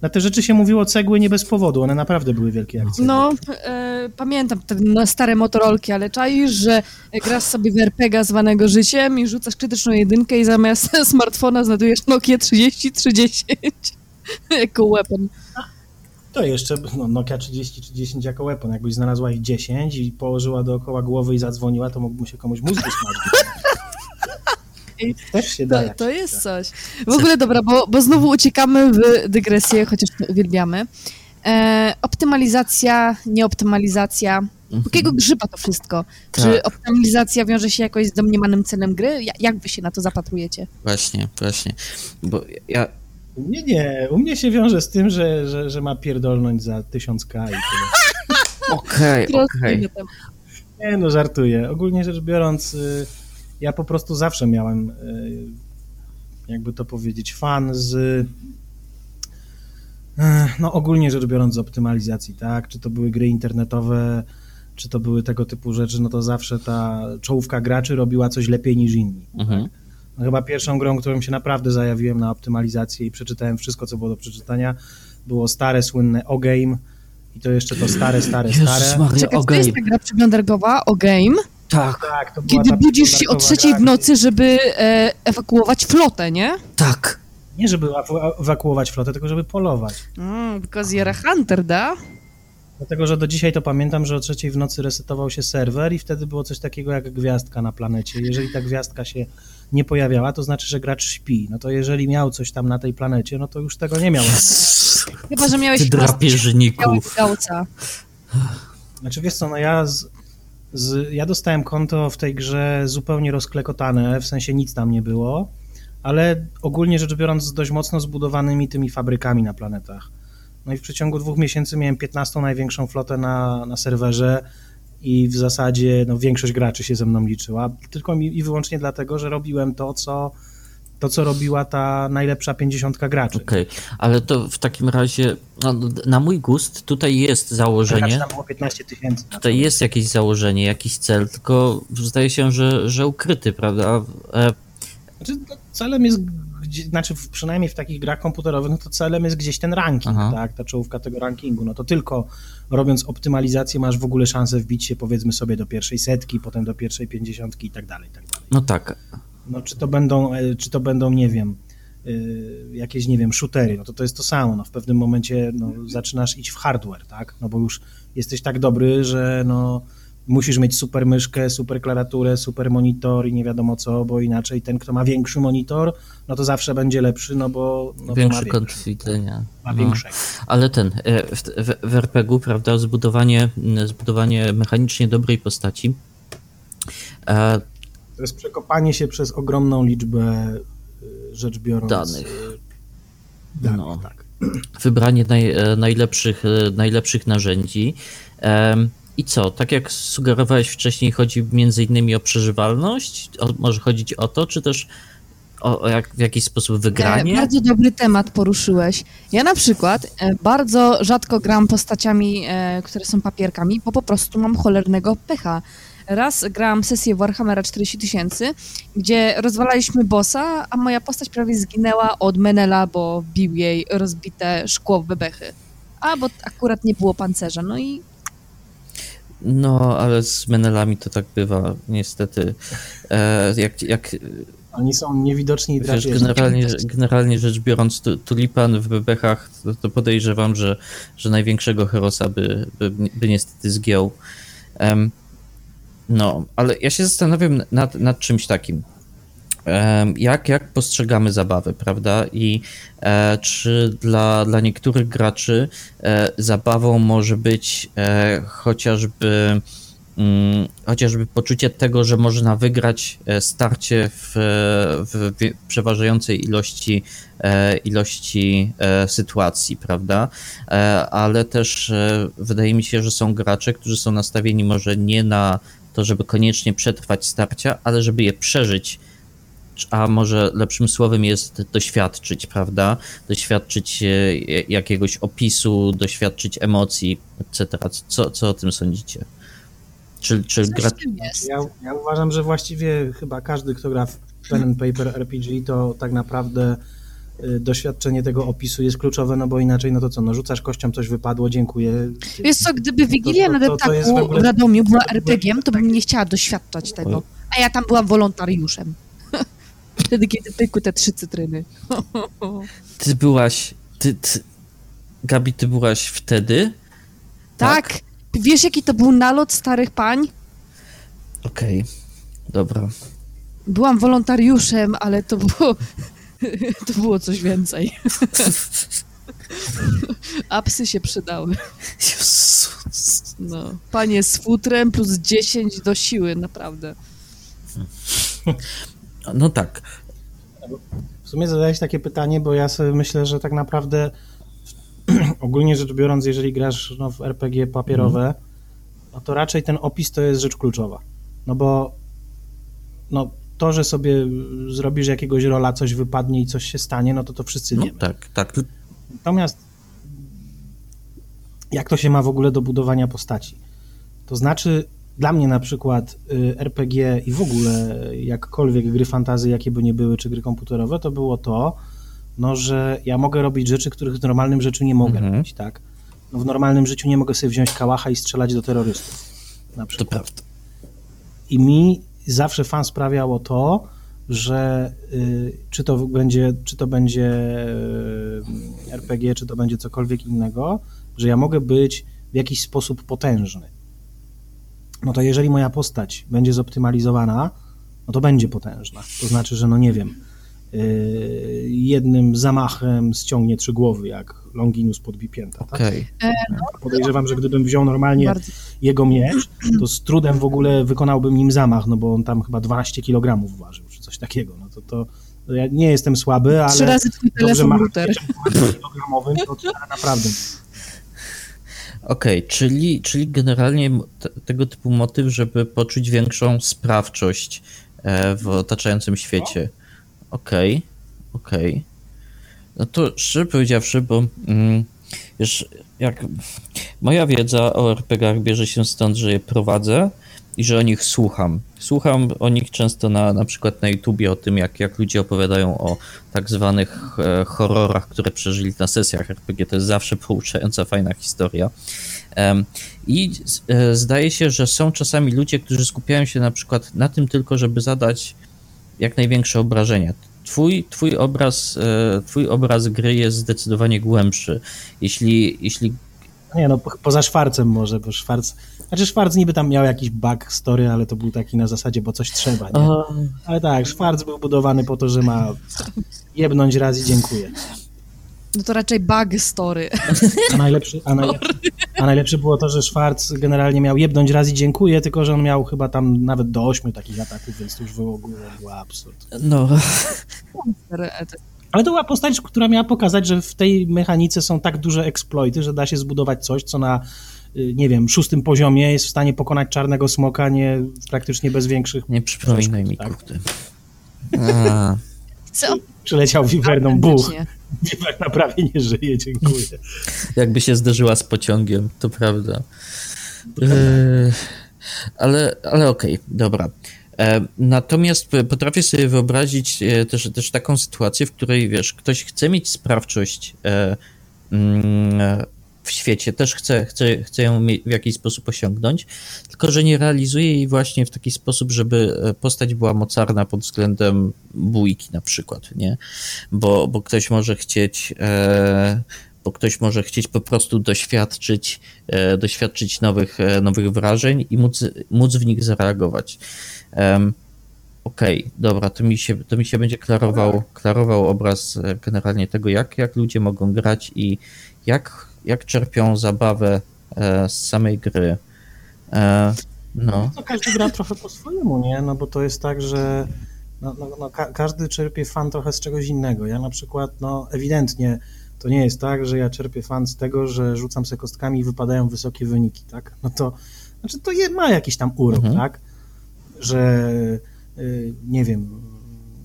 Speaker 3: na te rzeczy się mówiło cegły nie bez powodu, one naprawdę były wielkie jak cegły.
Speaker 1: No, e, pamiętam te no, stare motorolki, ale czaisz, że grasz sobie w RPG zwanego życiem i rzucasz krytyczną jedynkę i zamiast smartfona znajdujesz Nokia 3030 jako weapon.
Speaker 3: To jeszcze no, Nokia 30 czy 10 jako weapon. Jakbyś znalazła ich 10 i położyła dookoła głowy i zadzwoniła, to mógłby się komuś mózg smażyć. Też się da.
Speaker 1: To, jest coś. W ogóle dobra, bo, bo znowu uciekamy w dygresję, chociaż to uwielbiamy. E, optymalizacja, nieoptymalizacja. Jakiego grzyba to wszystko? Czy
Speaker 2: Tak.
Speaker 1: optymalizacja wiąże się jakoś z domniemanym celem gry? Ja- Jak wy się na to zapatrujecie?
Speaker 2: Właśnie, właśnie. Bo ja,
Speaker 3: U mnie nie. U mnie się wiąże z tym, że, że, że ma pierdolnąć za 1000k i tyle.
Speaker 2: okej, okej.
Speaker 3: Nie, no żartuję. Ogólnie rzecz biorąc, y, ja po prostu zawsze miałem, y, jakby to powiedzieć, fan z, y, no ogólnie rzecz biorąc z optymalizacji, tak? Czy to były gry internetowe, czy to były tego typu rzeczy, no to zawsze ta czołówka graczy robiła coś lepiej niż inni.
Speaker 2: Mhm.
Speaker 3: No, chyba pierwszą grą, którą się naprawdę zajawiłem na optymalizację i przeczytałem wszystko, co było do przeczytania, było stare, słynne O-Game i to jeszcze to stare, stare, stare.
Speaker 2: Jezus Maria,
Speaker 1: Czekaj, to
Speaker 2: okej.
Speaker 1: jest ta gra przeglądarkowa o game,
Speaker 2: Tak,
Speaker 3: Tak, to była
Speaker 1: kiedy budzisz się o trzeciej
Speaker 3: gra,
Speaker 1: w nocy, żeby e, ewakuować flotę, nie?
Speaker 2: tak.
Speaker 3: Nie żeby ewaku- ewakuować flotę, tylko żeby polować.
Speaker 1: Mm, because you're a hunter, da?
Speaker 3: Dlatego, że do dzisiaj to pamiętam, że o trzeciej w nocy resetował się serwer i wtedy było coś takiego jak gwiazdka na planecie. Jeżeli ta gwiazdka się nie pojawiała, to znaczy, że gracz śpi. No to jeżeli miał coś tam na tej planecie, no to już tego nie miał.
Speaker 1: Chyba, że miałeś
Speaker 2: Ty drapieżniku.
Speaker 1: białego gałca.
Speaker 3: Znaczy wiesz co, no ja z, z, ja dostałem konto w tej grze zupełnie rozklekotane, w sensie nic tam nie było, ale ogólnie rzecz biorąc z dość mocno zbudowanymi tymi fabrykami na planetach. No i w przeciągu dwóch miesięcy miałem 15 największą flotę na, na serwerze i w zasadzie no, większość graczy się ze mną liczyła, tylko mi, i wyłącznie dlatego, że robiłem to, co to, co robiła ta najlepsza 50 graczy.
Speaker 2: Okej, ale to w takim razie, no, na mój gust, tutaj jest założenie,
Speaker 3: tam było 15 tysięcy.
Speaker 2: tutaj jest jakieś założenie, jakiś cel, tylko zdaje się, że, że ukryty, prawda? E,
Speaker 3: Znaczy, no, celem jest, gdzie, znaczy w- przynajmniej w takich grach komputerowych, no to celem jest gdzieś ten ranking,
Speaker 2: Aha.
Speaker 3: tak, ta czołówka tego rankingu. No to tylko robiąc optymalizację masz w ogóle szansę wbić się powiedzmy sobie do pierwszej setki, potem do pierwszej pięćdziesiątki i tak dalej, i tak dalej.
Speaker 2: no tak,
Speaker 3: No czy to będą, e, czy to będą, nie wiem, y, jakieś, nie wiem, shootery, no to to jest to samo, no w pewnym momencie no, zaczynasz iść w hardware, tak, no bo już jesteś tak dobry, że no musisz mieć super myszkę, super klawiaturę, super monitor i nie wiadomo co, bo inaczej ten, kto ma większy monitor, no to zawsze będzie lepszy, no bo no,
Speaker 2: większy kąt widzenia.
Speaker 3: ma
Speaker 2: No. Ale ten, e, w, w, w RPG-u, prawda, zbudowanie, zbudowanie mechanicznie dobrej postaci, e,
Speaker 3: To jest przekopanie się przez ogromną liczbę, y, rzecz biorąc,
Speaker 2: Danych.
Speaker 3: y, danych
Speaker 2: No.
Speaker 3: tak.
Speaker 2: wybranie naj, e, najlepszych, e, najlepszych narzędzi. Em, I co, tak jak sugerowałeś wcześniej, chodzi między innymi o przeżywalność? O, może chodzić o to, czy też o, jak, w jakiś sposób
Speaker 1: E,
Speaker 2: wygranie?
Speaker 1: bardzo dobry temat poruszyłeś. Ja na przykład e, bardzo rzadko gram postaciami, e, które są papierkami, bo po prostu mam cholernego pecha. Raz grałam sesję Warhammera 40 tysięcy, gdzie rozwalaliśmy bossa, a moja postać prawie zginęła od Menela, bo bił jej rozbite szkło w bebechy. A, bo akurat nie było pancerza, no i
Speaker 2: No, ale z menelami to tak bywa, niestety. E, jak, jak
Speaker 3: Oni są niewidoczni i drapieżni.
Speaker 2: generalnie, generalnie rzecz biorąc, tu- tulipan w bebechach, to, to podejrzewam, że, że największego herosa by, by, by niestety zgiął. Em, no, ale ja się zastanawiam nad, nad czymś takim. Jak, jak postrzegamy zabawę, prawda? I e, czy dla, dla niektórych graczy e, zabawą może być e, chociażby, mm, chociażby poczucie tego, że można wygrać e, starcie w, w przeważającej ilości, e, ilości e, sytuacji, prawda? Ale też wydaje mi się, że są gracze, którzy są nastawieni może nie na to, żeby koniecznie przetrwać starcia, ale żeby je przeżyć a może lepszym słowem jest doświadczyć, prawda? Doświadczyć e, jakiegoś opisu, doświadczyć emocji, etc. Co, co o tym sądzicie? Czy, czy gra...
Speaker 3: Ja, ja uważam, że właściwie chyba każdy, kto gra w pen and paper RPG, to tak naprawdę y, doświadczenie tego opisu jest kluczowe, no bo inaczej, no to co, no rzucasz kością, coś wypadło, dziękuję.
Speaker 1: Wiesz co, gdyby Wigilia na deptaku
Speaker 3: ogóle-
Speaker 1: w Radomiu była RPG-iem, to bym nie chciała doświadczać tego. A ja tam byłam wolontariuszem. Wtedy, kiedy pykły te trzy cytryny.
Speaker 2: Ty byłaś... Ty, ty... Gabi, ty byłaś wtedy?
Speaker 1: Tak. Wiesz, jaki to był nalot starych pań?
Speaker 2: Okej, dobra.
Speaker 1: Byłam wolontariuszem, ale to było, to było coś więcej. A psy się przydały.
Speaker 2: Jezus.
Speaker 1: No. Panie z futrem plus 10 do siły, naprawdę.
Speaker 2: No tak.
Speaker 3: W sumie zadałeś takie pytanie, bo ja sobie myślę, że tak naprawdę ogólnie rzecz biorąc, jeżeli grasz no, w RPG papierowe, no to raczej ten opis to jest rzecz kluczowa. No bo no, to, że sobie zrobisz jakiegoś rola, coś wypadnie i coś się stanie, no to to wszyscy
Speaker 2: No
Speaker 3: wiemy.
Speaker 2: tak, tak.
Speaker 3: Natomiast jak to się ma w ogóle do budowania postaci? To znaczy, dla mnie na przykład y, RPG i w ogóle jakkolwiek gry fantazy, jakie by nie były, czy gry komputerowe, to było to, no, że ja mogę robić rzeczy, których w normalnym życiu nie mogę
Speaker 2: Mhm.
Speaker 3: robić, tak? No, w normalnym życiu nie mogę sobie wziąć kałacha i strzelać do terrorystów. Na
Speaker 2: To
Speaker 3: przykład.
Speaker 2: prawda.
Speaker 3: I mi zawsze fan sprawiało to, że y, czy to będzie, czy to będzie y, RPG, czy to będzie cokolwiek innego, że ja mogę być w jakiś sposób potężny. No to jeżeli moja postać będzie zoptymalizowana, no to będzie potężna. To znaczy, że no nie wiem, y, jednym zamachem ściągnie trzy głowy, jak Longinus podbi pięta. Tak?
Speaker 2: Okej.
Speaker 3: Podejrzewam, że gdybym wziął normalnie
Speaker 1: Bardzo.
Speaker 3: jego miecz, to z trudem w ogóle wykonałbym nim zamach, no bo on tam chyba 12 kg ważył, czy coś takiego. No to, to, to ja nie jestem słaby, ale
Speaker 1: Trzy razy twój telefon router.
Speaker 3: mieczem 12-kilogramowym, to to naprawdę.
Speaker 2: Okej, czyli, czyli generalnie te, tego typu motyw, żeby poczuć większą sprawczość e, w otaczającym świecie. Okej, okej. No to szczerze powiedziawszy, bo mm, wiesz, jak moja wiedza o RPG-ach bierze się stąd, że je prowadzę i że o nich słucham. Słucham o nich często na, na przykład na YouTubie o tym, jak, jak ludzie opowiadają o tak zwanych e, horrorach, które przeżyli na sesjach RPG. To jest zawsze pouczająca, fajna historia. I e, zdaje się, że są czasami ludzie, którzy skupiają się na przykład na tym tylko, żeby zadać jak największe obrażenia. Twój, twój, obraz, e, twój obraz gry jest zdecydowanie głębszy. Jeśli, jeśli
Speaker 3: Nie no, po, poza Szwarcem może, bo Szwarc... Znaczy Szwarc niby tam miał jakiś backstory, ale to był taki na zasadzie, bo coś trzeba, nie? Ale tak, Szwarc był budowany po to, że ma jebnąć raz i dziękuję.
Speaker 1: No to raczej bug story.
Speaker 3: A najlepszy, a, najlepszy, a najlepsze było to, że Szwarc generalnie miał jebnąć raz i dziękuję, tylko że on miał chyba tam nawet do ośmiu takich ataków, więc to już w ogóle był absurd.
Speaker 2: no,
Speaker 3: Ale to była postać, która miała pokazać, że w tej mechanice są tak duże eksploity, że da się zbudować coś, co na, y, nie wiem, szóstym poziomie jest w stanie pokonać czarnego smoka nie, praktycznie bez większych...
Speaker 2: nie przypominaj mi,
Speaker 3: Tak.
Speaker 2: kurde.
Speaker 1: Co?
Speaker 3: Przyleciał wiwerną, buch. Wiwerna prawie nie żyje, dziękuję.
Speaker 2: jakby się zderzyła z pociągiem, to prawda. E, ale ale okej, dobra. E, Natomiast potrafię sobie wyobrazić e, też, też taką sytuację, w której wiesz, ktoś chce mieć sprawczość e, mm, w świecie, też chce, chce, chce ją w jakiś sposób osiągnąć, tylko że nie realizuje jej właśnie w taki sposób, żeby postać była mocarna pod względem bójki na przykład, nie? Bo, bo ktoś może chcieć bo ktoś może chcieć po prostu doświadczyć, e, doświadczyć nowych, e, nowych wrażeń i móc, móc w nich zareagować. Em, Okej, dobra, to mi, się, to mi się będzie klarował, klarował obraz e, generalnie tego, jak, jak ludzie mogą grać i jak, jak czerpią zabawę e, z samej gry. E, no,
Speaker 3: No, każdy gra trochę po swojemu, nie? No bo to jest tak, że no, no, no, ka- każdy czerpie fan trochę z czegoś innego. Ja na przykład, no ewidentnie to nie jest tak, że ja czerpię fan z tego, że rzucam se kostkami i wypadają wysokie wyniki, tak? No to, znaczy to je, ma jakiś tam urok,
Speaker 2: Mhm.
Speaker 3: tak? Że, y, nie wiem,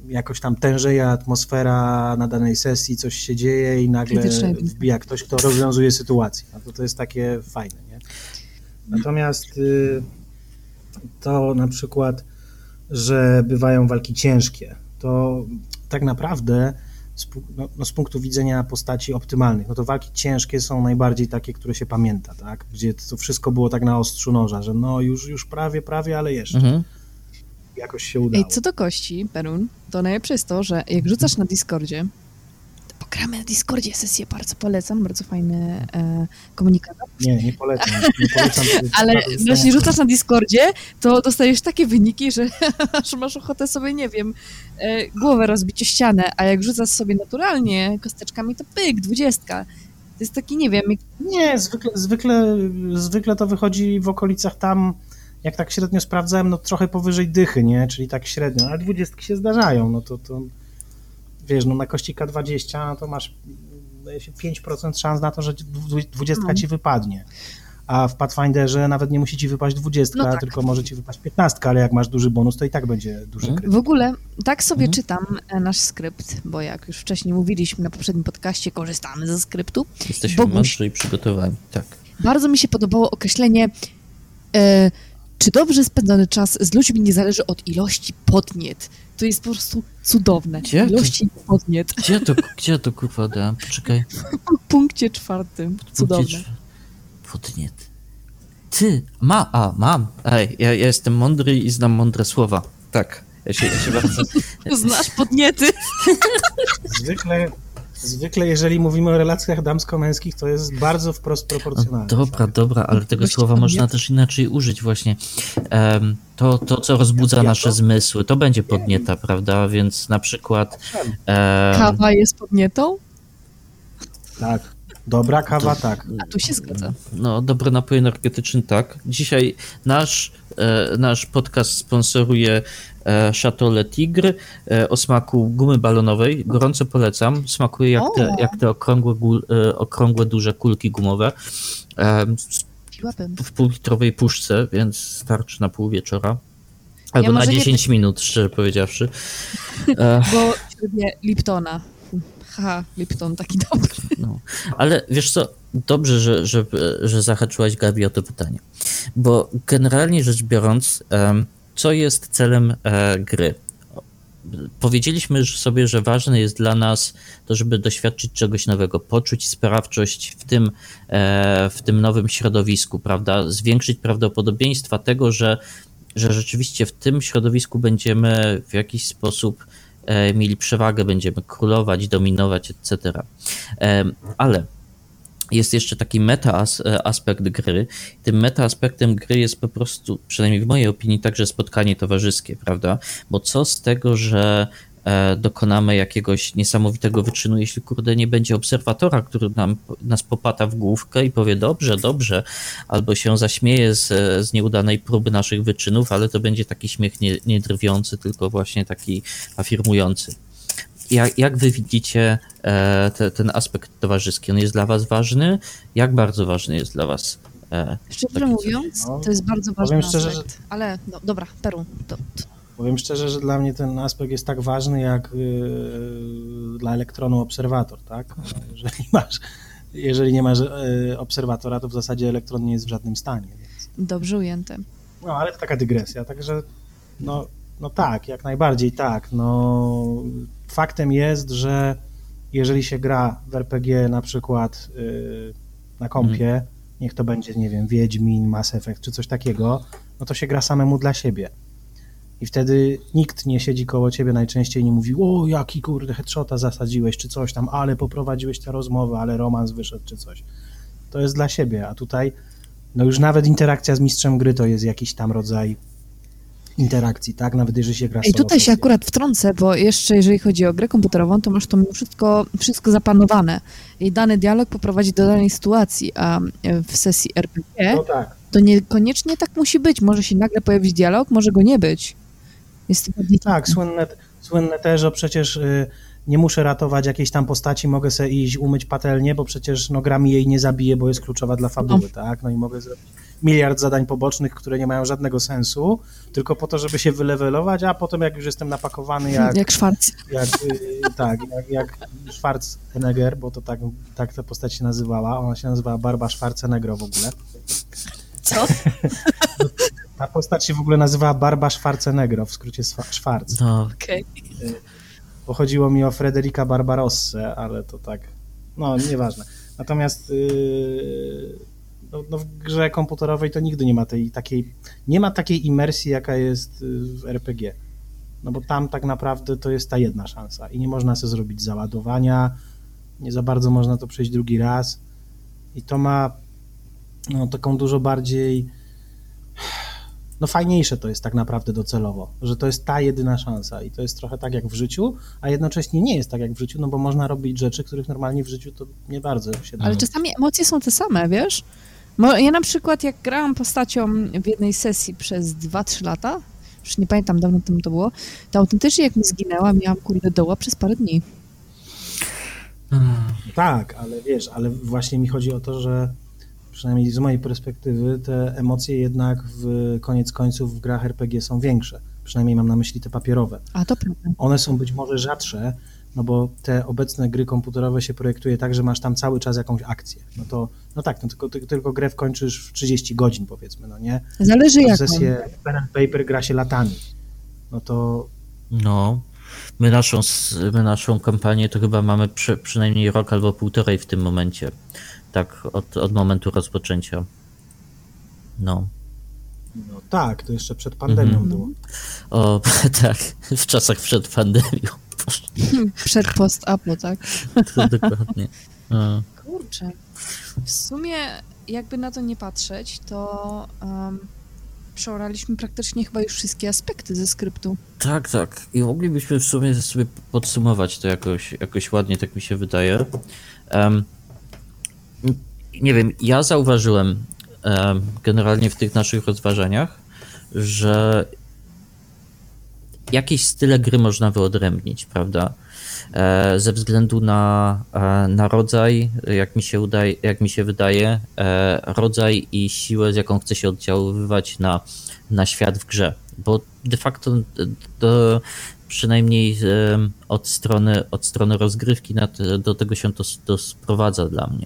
Speaker 3: jakoś tam tężeje atmosfera na danej sesji, coś się dzieje i nagle wbija ktoś, kto rozwiązuje sytuację. No to, to jest takie fajne, nie? Natomiast y, to na przykład, że bywają walki ciężkie, to tak naprawdę z, no, no z punktu widzenia postaci optymalnych, no to walki ciężkie są najbardziej takie, które się pamięta, tak? Gdzie to wszystko było tak na ostrzu noża, że no już, już prawie, prawie, ale jeszcze
Speaker 2: mhm.
Speaker 3: Jakoś się udało.
Speaker 1: Ej, co do kości, Perun, to najlepsze jest to, że jak rzucasz na Discordzie, to gramy na Discordzie sesję, bardzo polecam, bardzo fajny e, komunikator.
Speaker 3: Nie, nie polecam. Nie polecam
Speaker 1: Ale jeśli rzucasz na Discordzie, to dostajesz takie wyniki, że aż masz ochotę sobie, nie wiem, e, głowę rozbić o ścianę, a jak rzucasz sobie naturalnie kosteczkami, to pyk, dwudziestka. To jest taki, nie wiem...
Speaker 3: Nie, zwykle, zwykle, zwykle to wychodzi w okolicach tam, jak tak średnio sprawdzałem, no trochę powyżej dychy, nie? Czyli tak średnio, ale dwudziestki się zdarzają, no to, to wiesz, no na kości K20 no to masz 5% szans na to, że dwudziestka
Speaker 1: No.
Speaker 3: ci wypadnie. A w Pathfinderze nawet nie musi ci wypaść dwudziestka,
Speaker 1: No tak.
Speaker 3: tylko może ci wypaść piętnastka, ale jak masz duży bonus, to i tak będzie duży
Speaker 2: Mhm.
Speaker 3: krytyk.
Speaker 1: W ogóle tak sobie
Speaker 2: Mhm.
Speaker 1: czytam e, nasz skrypt, bo jak już wcześniej mówiliśmy na poprzednim podcaście, korzystamy ze skryptu.
Speaker 2: Jesteśmy
Speaker 1: Boguś.
Speaker 2: mądrzy i przygotowani, tak.
Speaker 1: Bardzo mi się podobało określenie, e, czy dobrze spędzony czas z ludźmi nie zależy od ilości podniet. To jest po prostu cudowne.
Speaker 2: Gdzie to?
Speaker 1: Ilości podniet.
Speaker 2: Gdzie to, gdzie to kurwa dałem? Poczekaj.
Speaker 1: W punkcie czwartym. Cudowne.
Speaker 2: Podniet. Ty, ma, a, mam. Ej, ja, ja jestem mądry i znam mądre słowa. Tak, ja się, ja się bardzo...
Speaker 1: Znasz podniety?
Speaker 3: Zwykle, zwykle, jeżeli mówimy o relacjach damsko-męskich, to jest bardzo wprost
Speaker 2: No,
Speaker 3: proporcjonalne.
Speaker 2: dobra, dobra, ale tego
Speaker 1: Gość
Speaker 2: słowa można też inaczej użyć właśnie. Em, to, to, co rozbudza nasze
Speaker 3: to?
Speaker 2: zmysły, to będzie podnieta, prawda? Więc na przykład... em,
Speaker 1: Kawa jest podnietą?
Speaker 3: Tak. Dobra kawa, tak.
Speaker 1: A tu się zgadza.
Speaker 2: No, dobry napój energetyczny, tak. Dzisiaj nasz, e, nasz podcast sponsoruje e, Chateau Le Tigre e, o smaku gumy balonowej. Gorąco polecam. Smakuje jak te,
Speaker 1: O!
Speaker 2: jak te okrągłe, gul, e, okrągłe, duże kulki gumowe. E, w półlitrowej puszce, więc starczy na pół wieczora. Albo na
Speaker 1: może nie
Speaker 2: 10 minut, szczerze powiedziawszy. E,
Speaker 1: Bo lubię Liptona. Haha, Lipton taki dobry.
Speaker 2: No, ale wiesz co, dobrze, że, że, że zahaczyłaś Gabi o to pytanie. Bo generalnie rzecz biorąc, co jest celem e, gry? Powiedzieliśmy sobie, że ważne jest dla nas to, żeby doświadczyć czegoś nowego, poczuć sprawczość w tym, e, w tym nowym środowisku, prawda? Zwiększyć prawdopodobieństwa tego, że, że rzeczywiście w tym środowisku będziemy w jakiś sposób mieli przewagę, będziemy królować, dominować, etc. Ale jest jeszcze taki meta e, aspekt gry. Tym meta aspektem gry jest po prostu, przynajmniej w mojej opinii, także spotkanie towarzyskie, prawda? Bo co z tego, że e, dokonamy jakiegoś niesamowitego wyczynu, jeśli kurde nie będzie obserwatora, który nam, nas popata w główkę i powie dobrze, dobrze, albo się zaśmieje z, z nieudanej próby naszych wyczynów, ale to będzie taki śmiech nie, nie drwiący, tylko właśnie taki afirmujący. Jak, jak wy widzicie e, te, ten aspekt towarzyski? On jest dla was ważny? Jak bardzo ważny jest dla was? E,
Speaker 1: Szczerze mówiąc,
Speaker 3: No,
Speaker 1: to jest bardzo ważny
Speaker 3: powiem szczerze,
Speaker 1: aspekt. Ale no, dobra, Peru. To, to.
Speaker 3: Powiem szczerze, że dla mnie ten aspekt jest tak ważny, jak yy, dla elektronu obserwator, tak? Jeżeli masz, jeżeli nie masz yy, obserwatora, to w zasadzie elektron nie jest w żadnym stanie. Więc...
Speaker 1: Dobrze ujęte.
Speaker 3: No, ale to taka dygresja, także no, no tak, jak najbardziej tak. No, faktem jest, że jeżeli się gra w RPG na przykład yy, na kompie, niech to będzie, nie wiem, Wiedźmin, Mass Effect czy coś takiego, no to się gra samemu dla siebie. I wtedy nikt nie siedzi koło ciebie najczęściej nie mówi, o jaki kurde headshota zasadziłeś, czy coś tam, ale poprowadziłeś tę rozmowę, ale romans wyszedł, czy coś. To jest dla siebie, a tutaj no już nawet interakcja z mistrzem gry to jest jakiś tam rodzaj interakcji, tak? Nawet jeżeli się gra
Speaker 1: I tutaj się akurat wtrącę, bo jeszcze jeżeli chodzi o grę komputerową, to masz to wszystko, wszystko zaplanowane. I dany dialog poprowadzi do danej sytuacji, a w sesji RPG
Speaker 3: No tak.
Speaker 1: to niekoniecznie tak musi być. Może się nagle pojawić dialog, może go nie być. Jest.
Speaker 3: Tak, słynne, słynne też, że przecież y, nie muszę ratować jakiejś tam postaci, mogę sobie iść umyć patelnię, bo przecież no, gra mi jej nie zabije, bo jest kluczowa dla fabuły, tak? No i mogę zrobić miliard zadań pobocznych, które nie mają żadnego sensu, tylko po to, żeby się wylewelować, a potem jak już jestem napakowany jak,
Speaker 1: Jak Szwarc.
Speaker 3: jak y, tak, jak, jak Schwarzenegger, bo to tak, tak ta postać się nazywała, ona się nazywała Barba Schwarzenegger w ogóle.
Speaker 1: Co?
Speaker 3: Ta postać się w ogóle nazywała Barba Schwarzenegger, w skrócie Schwarz.
Speaker 2: no,
Speaker 1: Okej.
Speaker 3: bo chodziło mi o Frederica Barbarossę, ale to tak, no nieważne. Natomiast yy, no, no w grze komputerowej to nigdy nie ma tej takiej, nie ma takiej imersji, jaka jest y, w RPG. No bo tam tak naprawdę to jest ta jedna szansa i nie można sobie zrobić załadowania, nie za bardzo można to przejść drugi raz i to ma no, taką dużo bardziej no fajniejsze to jest tak naprawdę docelowo, że to jest ta jedyna szansa i to jest trochę tak jak w życiu, a jednocześnie nie jest tak jak w życiu, no bo można robić rzeczy, których normalnie w życiu to nie bardzo się da.
Speaker 1: Ale czasami emocje są te same, wiesz? Bo ja na przykład jak grałam postacią w jednej sesji przez 2-3 lata, już nie pamiętam, dawno temu to było, to autentycznie jak mi zginęła, miałam kurde doła przez parę dni.
Speaker 3: Tak, ale wiesz, ale właśnie mi chodzi o to, że przynajmniej z mojej perspektywy te emocje jednak w koniec końców w grach RPG są większe. Przynajmniej mam na myśli te papierowe.
Speaker 1: A to prawda.
Speaker 3: One są być może rzadsze, no bo te obecne gry komputerowe się projektuje tak, że masz tam cały czas jakąś akcję. No to, no tak, no tylko, ty, tylko grę wkończysz w 30 godzin powiedzmy, no nie?
Speaker 1: Zależy jak.
Speaker 3: Sesję pen and paper gra się latami. No to
Speaker 2: No, my naszą, my naszą kampanię to chyba mamy przy, przynajmniej rok albo półtorej w tym momencie. Tak, od, od momentu rozpoczęcia. No.
Speaker 3: no tak, to jeszcze przed pandemią
Speaker 2: Mhm.
Speaker 3: było.
Speaker 2: O, tak, w czasach przed pandemią.
Speaker 1: Przed post-apo, tak?
Speaker 2: To dokładnie. No.
Speaker 1: Kurczę. W sumie, jakby na to nie patrzeć, to um, przeoraliśmy praktycznie chyba już wszystkie aspekty ze skryptu.
Speaker 2: Tak, tak. I moglibyśmy w sumie sobie podsumować to jakoś, jakoś ładnie, tak mi się wydaje. Em, nie wiem, ja zauważyłem em, generalnie w tych naszych rozważaniach, że jakieś style gry można wyodrębnić, prawda? E, ze względu na, e, na rodzaj, jak mi się, udaje, jak mi się wydaje, e, rodzaj i siłę, z jaką chce się oddziaływać na, na świat w grze. Bo de facto do, przynajmniej e, od strony, od strony rozgrywki do tego się to, to sprowadza dla mnie.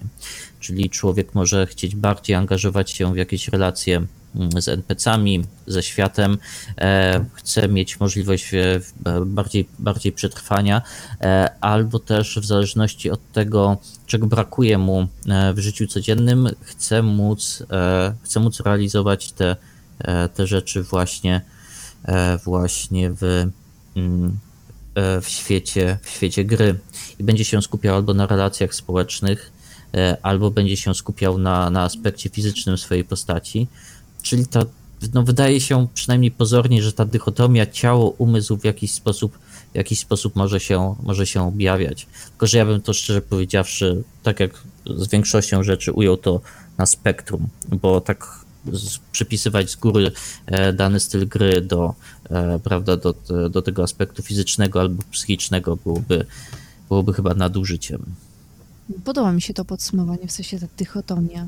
Speaker 2: Czyli człowiek może chcieć bardziej angażować się w jakieś relacje mm, z NPC-ami, ze światem, e, chce mieć możliwość e, w- bardziej, bardziej przetrwania, e, albo też w zależności od tego, czego brakuje mu e, w życiu codziennym, chce móc, e, chce móc realizować te, e, te rzeczy właśnie, e, właśnie w, e, w, świecie, w świecie gry. I będzie się skupiał albo na relacjach społecznych, e, albo będzie się skupiał na, na aspekcie fizycznym swojej postaci. Czyli ta, no wydaje się przynajmniej pozornie, że ta dychotomia ciało-umysł w jakiś sposób, w jakiś sposób może, się, może się objawiać. Tylko, że ja bym to szczerze powiedziawszy, tak jak z większością rzeczy ujął to na spektrum, bo tak przypisywać z góry e, dany styl gry do, e, prawda, do, do tego aspektu fizycznego albo psychicznego byłoby, byłoby chyba nadużyciem.
Speaker 1: Podoba mi się to podsumowanie, w sensie ta dychotomia.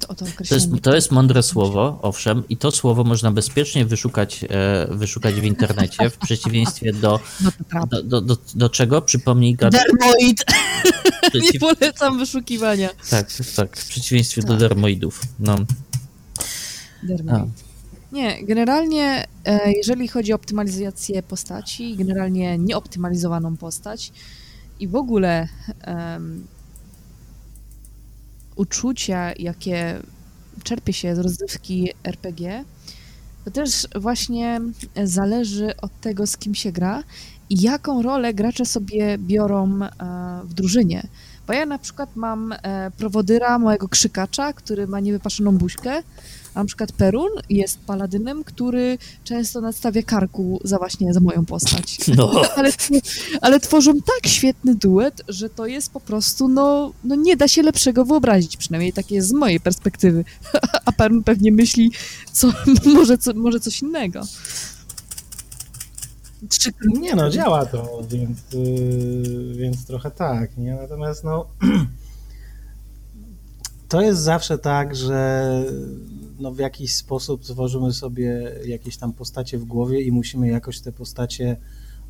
Speaker 1: To, to
Speaker 2: To jest, to jest mądre słowo, owszem, i to słowo można bezpiecznie wyszukać, e, wyszukać w internecie, w przeciwieństwie do,
Speaker 1: No
Speaker 2: do, do, do, do czego? Przypomnij, Gad,
Speaker 1: Dermoid! Nie
Speaker 2: przeciw,
Speaker 1: polecam wyszukiwania.
Speaker 2: tak, tak, w przeciwieństwie do
Speaker 1: Tak.
Speaker 2: dermoidów. No.
Speaker 1: Nie, generalnie e, jeżeli chodzi o optymalizację postaci, generalnie nieoptymalizowaną postać i w ogóle em, uczucia, jakie czerpie się z rozrywki RPG, to też właśnie zależy od tego, z kim się gra i jaką rolę gracze sobie biorą e, w drużynie. Bo ja na przykład mam e, prowodyra, mojego krzykacza, który ma niewypaszoną buźkę, a na przykład Perun jest paladynem, który często nadstawia karku za właśnie za moją postać.
Speaker 2: no,
Speaker 1: Ale, ale tworzą tak świetny duet, że to jest po prostu, no, no nie da się lepszego wyobrazić, przynajmniej tak jest z mojej perspektywy. A Perun pewnie myśli, co, może, co, może coś innego. Trzy
Speaker 3: Nie no, działa to, więc, yy, więc trochę tak, nie? Natomiast no to jest zawsze tak, że no w jakiś sposób tworzymy sobie jakieś tam postacie w głowie i musimy jakoś te postacie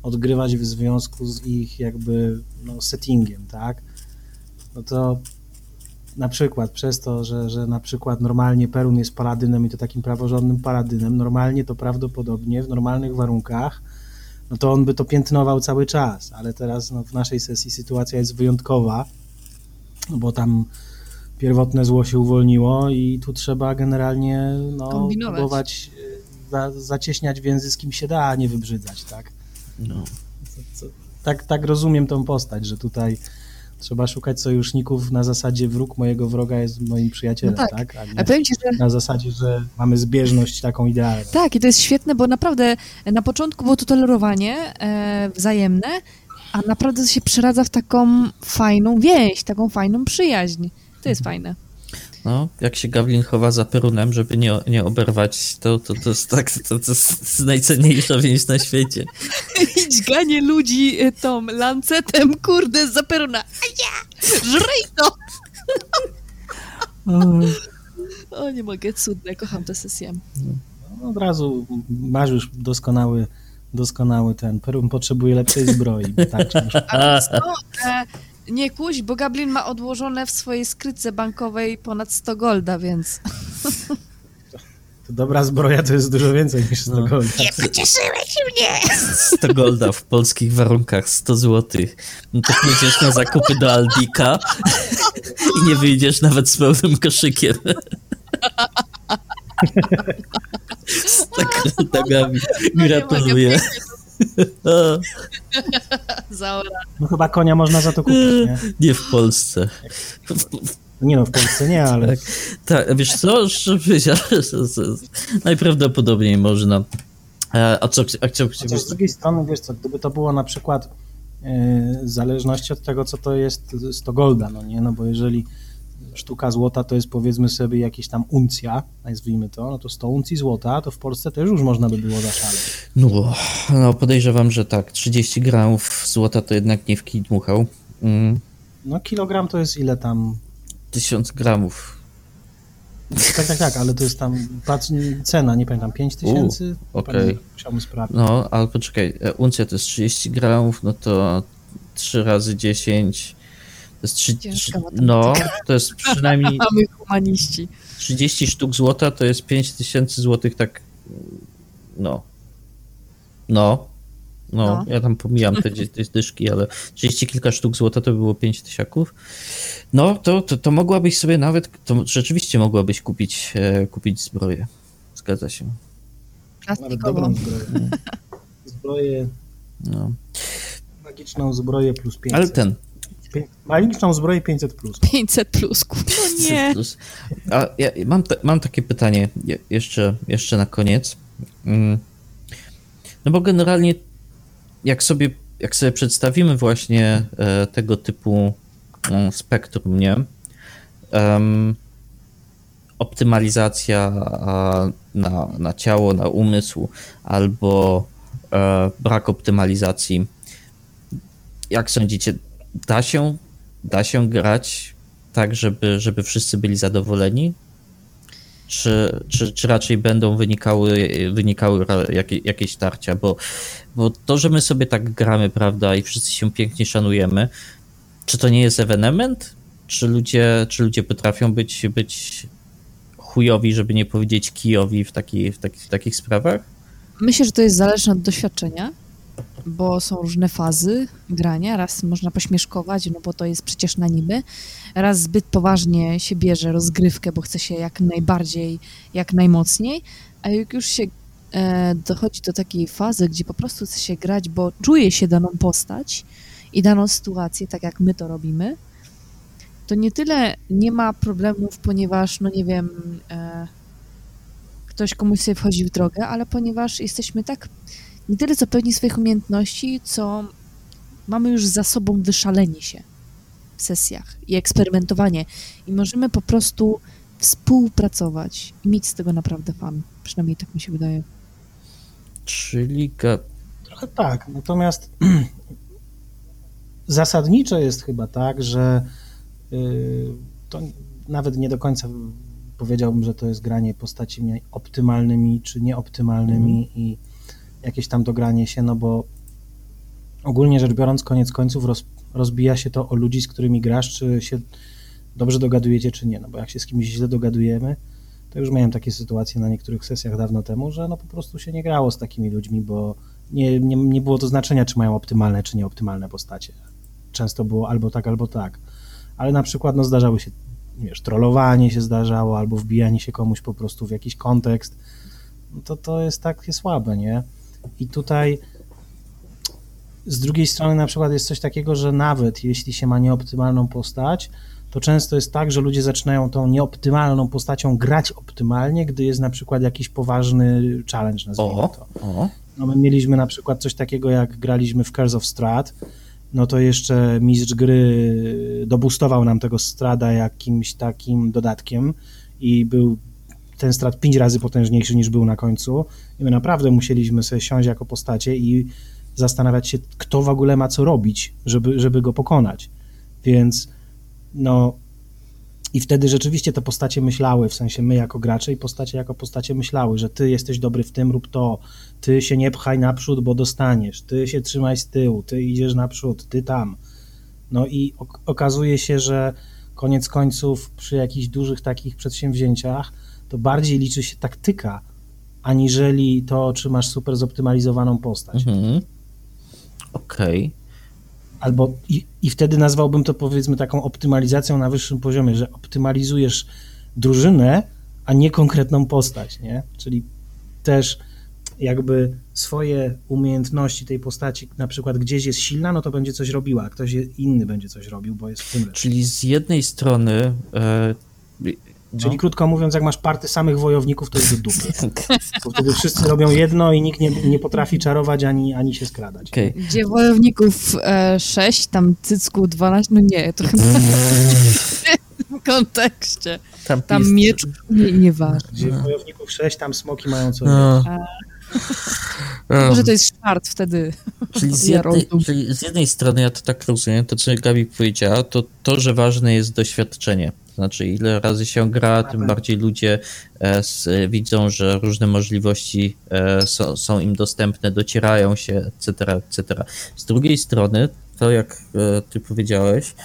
Speaker 3: odgrywać w związku z ich jakby no, settingiem, tak? No to na przykład przez to, że, że na przykład normalnie Perun jest paladynem i to takim praworządnym paladynem, normalnie to prawdopodobnie w normalnych warunkach no to on by to piętnował cały czas, ale teraz no, w naszej sesji sytuacja jest wyjątkowa, bo tam pierwotne zło się uwolniło i tu trzeba generalnie no,
Speaker 1: Kombinować.
Speaker 3: próbować y, za, zacieśniać więzy z kim się da, a nie wybrzydzać, tak?
Speaker 2: no.
Speaker 3: Co, co, tak, tak rozumiem tą postać, że tutaj Trzeba szukać sojuszników na zasadzie wróg mojego wroga jest moim przyjacielem,
Speaker 1: No tak.
Speaker 3: tak? A nie
Speaker 1: A powiem ci, że
Speaker 3: na zasadzie, że mamy zbieżność taką idealną.
Speaker 1: tak, i to jest świetne, bo naprawdę na początku było to tolerowanie e, wzajemne, a naprawdę to się przeradza w taką fajną więź, taką fajną przyjaźń. To jest fajne.
Speaker 2: No, jak się Gawlin chowa za perunem, żeby nie, nie oberwać, to, to, to jest tak, to, to jest najcenniejsza więź na świecie.
Speaker 1: I dźganie ludzi e, tą lancetem, kurde, z zaperona. A ja! Żryj to! O, nie mogę, cudne, kocham tę sesję.
Speaker 3: No, od razu masz już doskonały, doskonały ten. Perun potrzebuje lepszej zbroi. Tak,
Speaker 1: A? E, nie kuś, bo Gablin ma odłożone w swojej skrytce bankowej ponad 100 golda, więc...
Speaker 3: to dobra zbroja to jest dużo więcej niż 100
Speaker 2: No.
Speaker 3: golda.
Speaker 2: 100 golda w polskich warunkach, 100 złotych. No to pójdziesz na zakupy do Aldika i nie wyjdziesz nawet z pełnym koszykiem. Z tak goldami. Gratuluję.
Speaker 1: Zaora.
Speaker 3: No chyba konia można za to kupić, nie?
Speaker 2: Nie w Polsce.
Speaker 3: Nie no, w Polsce nie, ale
Speaker 2: Tak. Tak, wiesz co, najprawdopodobniej można. A co, a co,
Speaker 3: Chociaż z drugiej strony, wiesz co, gdyby to było na przykład e, w zależności od tego, co to jest 100 golda, no nie, no bo jeżeli sztuka złota to jest powiedzmy sobie jakieś tam uncja, nazwijmy to, no to 100 uncji złota, to w Polsce też już można by było zaszaleć.
Speaker 2: No, no, podejrzewam, że tak. 30 gramów złota to jednak nie w kij dmuchał. Mm,
Speaker 3: No kilogram to jest ile tam,
Speaker 2: 1000 gramów.
Speaker 3: tak, tak, tak, ale to jest tam, patrz, cena, nie pamiętam, 5 tysięcy?
Speaker 2: okej.
Speaker 3: Musiałbym sprawdzić.
Speaker 2: No, ale poczekaj, e, uncja to jest 30 gramów, no to 3 razy 10 to jest 3,
Speaker 1: Ciężka
Speaker 2: no, to jest przynajmniej
Speaker 1: A my humaniści.
Speaker 2: 30 sztuk złota to jest 5000 złotych, tak. No. No. No,
Speaker 1: No.
Speaker 2: ja tam pomijam te, te dyszki, ale 30 kilka sztuk złota to było 5 tysiaków. No, to, to, to mogłabyś sobie nawet, to rzeczywiście mogłabyś kupić, e, kupić zbroję. Zgadza się.
Speaker 3: Nawet dobrą zbroję. Zbroję,
Speaker 2: No.
Speaker 3: magiczną zbroję plus 500.
Speaker 2: Ale ten.
Speaker 3: Magiczną zbroję 500 plus.
Speaker 1: 500 plus. No nie.
Speaker 2: Plus. A ja mam, te, mam takie pytanie je- jeszcze, jeszcze na koniec. Mm. No bo generalnie jak sobie, jak sobie przedstawimy właśnie e, tego typu mm, spektrum, nie? Em, optymalizacja na, na ciało, na umysł, albo e, brak optymalizacji. Jak sądzicie, da się, da się grać tak, żeby, żeby wszyscy byli zadowoleni? Czy, czy, czy raczej będą wynikały, wynikały ra- jakie, jakieś tarcia? Bo, bo to, że my sobie tak gramy, prawda, i wszyscy się pięknie szanujemy, czy to nie jest ewenement? Czy ludzie, czy ludzie potrafią być, być chujowi, żeby nie powiedzieć kijowi w, taki, w, taki, w takich sprawach?
Speaker 1: Myślę, że to jest zależne od doświadczenia, bo są różne fazy grania. Raz można pośmieszkować, no bo to jest przecież na niby. Raz zbyt poważnie się bierze rozgrywkę, bo chce się jak najbardziej, jak najmocniej. A jak już się e, dochodzi do takiej fazy, gdzie po prostu chce się grać, bo czuje się daną postać i daną sytuację, tak jak my to robimy, to nie tyle nie ma problemów, ponieważ, no nie wiem, e, ktoś komuś sobie wchodzi w drogę, ale ponieważ jesteśmy tak nie tyle co pewni swoich umiejętności, co mamy już za sobą wyszalenie się w sesjach i eksperymentowanie i możemy po prostu współpracować i mieć z tego naprawdę fan. Przynajmniej tak mi się wydaje.
Speaker 2: Czyli ga-
Speaker 3: Trochę tak, natomiast zasadniczo jest chyba tak, że y, to nawet nie do końca powiedziałbym, że to jest granie postaciami optymalnymi czy nieoptymalnymi i jakieś tam dogranie się, no bo ogólnie rzecz biorąc, koniec końców roz, rozbija się to o ludzi, z którymi grasz, czy się dobrze dogadujecie, czy nie. No bo jak się z kimś źle dogadujemy, to już miałem takie sytuacje na niektórych sesjach dawno temu, że no po prostu się nie grało z takimi ludźmi, bo nie, nie, nie było to znaczenia, czy mają optymalne, czy nieoptymalne postacie. Często było albo tak, albo tak. Ale na przykład no, zdarzały się, wiesz, trollowanie się zdarzało, albo wbijanie się komuś po prostu w jakiś kontekst. No to to jest takie słabe, nie? I tutaj z drugiej strony na przykład jest coś takiego, że nawet jeśli się ma nieoptymalną postać, to często jest tak, że ludzie zaczynają tą nieoptymalną postacią grać optymalnie, gdy jest na przykład jakiś poważny challenge, nazwijmy
Speaker 2: O,
Speaker 3: to.
Speaker 2: o.
Speaker 3: No my mieliśmy na przykład coś takiego, jak graliśmy w Curse of Strahd, no to jeszcze mistrz gry dobustował nam tego Strada jakimś takim dodatkiem i był ten strat pięć razy potężniejszy niż był na końcu i my naprawdę musieliśmy sobie siąść jako postacie i zastanawiać się, kto w ogóle ma co robić, żeby, żeby go pokonać. Więc no i wtedy rzeczywiście te postacie myślały, w sensie my jako gracze i postacie jako postacie myślały, że ty jesteś dobry w tym, rób to, ty się nie pchaj naprzód, bo dostaniesz, ty się trzymaj z tyłu, ty idziesz naprzód, ty tam. No i ok- okazuje się, że koniec końców przy jakichś dużych takich przedsięwzięciach to bardziej liczy się taktyka, aniżeli to, czy masz super zoptymalizowaną postać.
Speaker 2: Mhm. Okej.
Speaker 3: Albo i, i wtedy nazwałbym to powiedzmy taką optymalizacją na wyższym poziomie, że optymalizujesz drużynę, a nie konkretną postać, nie? Czyli też jakby swoje umiejętności tej postaci, na przykład gdzieś jest silna, no to będzie coś robiła, a ktoś inny będzie coś robił, bo jest w tym lepszy.
Speaker 2: Czyli z jednej strony. No.
Speaker 3: Czyli krótko mówiąc, jak masz party samych wojowników, to jest do dupy. Bo wtedy wszyscy robią jedno i nikt nie, nie potrafi czarować ani, ani się skradać.
Speaker 2: Okej.
Speaker 1: Gdzie wojowników e, 6, tam cycku 12, no nie, to chyba w tym kontekście.
Speaker 2: Tam,
Speaker 1: Tam miecz, nie, nieważne.
Speaker 3: Gdzie wojowników sześć, tam smoki mają co
Speaker 2: No.
Speaker 1: A. Może to jest szart wtedy.
Speaker 2: Czyli z, jednej, czyli z jednej strony, ja to tak rozumiem, to co Gabi powiedziała, to to, że ważne jest doświadczenie. Znaczy, ile razy się gra, tym bardziej ludzie e, widzą, że różne możliwości e, są, są im dostępne, docierają się, etc., etc. Z drugiej strony, to jak e, ty powiedziałeś,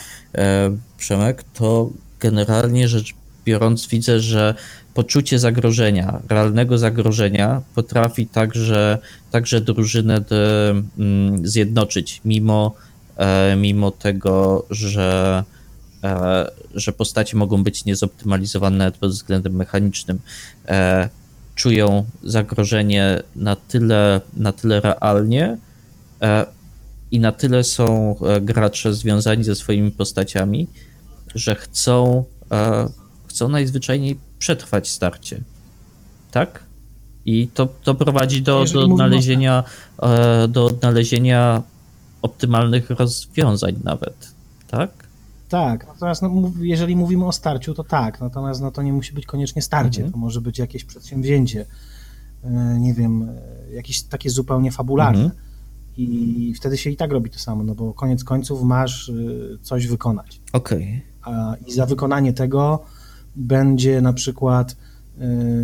Speaker 2: Przemek, to generalnie rzecz biorąc widzę, że poczucie zagrożenia, realnego zagrożenia potrafi także, także drużynę de, mm, zjednoczyć, mimo, e, mimo tego, że, że postacie mogą być niezoptymalizowane pod względem mechanicznym. E, czują zagrożenie na tyle, na tyle realnie e, i na tyle są e, gracze związani ze swoimi postaciami, że chcą, e, chcą najzwyczajniej przetrwać starcie. Tak? I to, to prowadzi do, do odnalezienia, e, do odnalezienia optymalnych rozwiązań nawet. Tak?
Speaker 3: Tak, natomiast no, jeżeli mówimy o starciu, to tak, natomiast no, to nie musi być koniecznie starcie,
Speaker 2: Mhm.
Speaker 3: to może być jakieś przedsięwzięcie, e, nie wiem, e, jakieś takie zupełnie fabularne
Speaker 2: Mhm.
Speaker 3: i wtedy się i tak robi to samo, no bo koniec końców masz e, coś wykonać,
Speaker 2: Okej.
Speaker 3: a, i za wykonanie tego będzie na przykład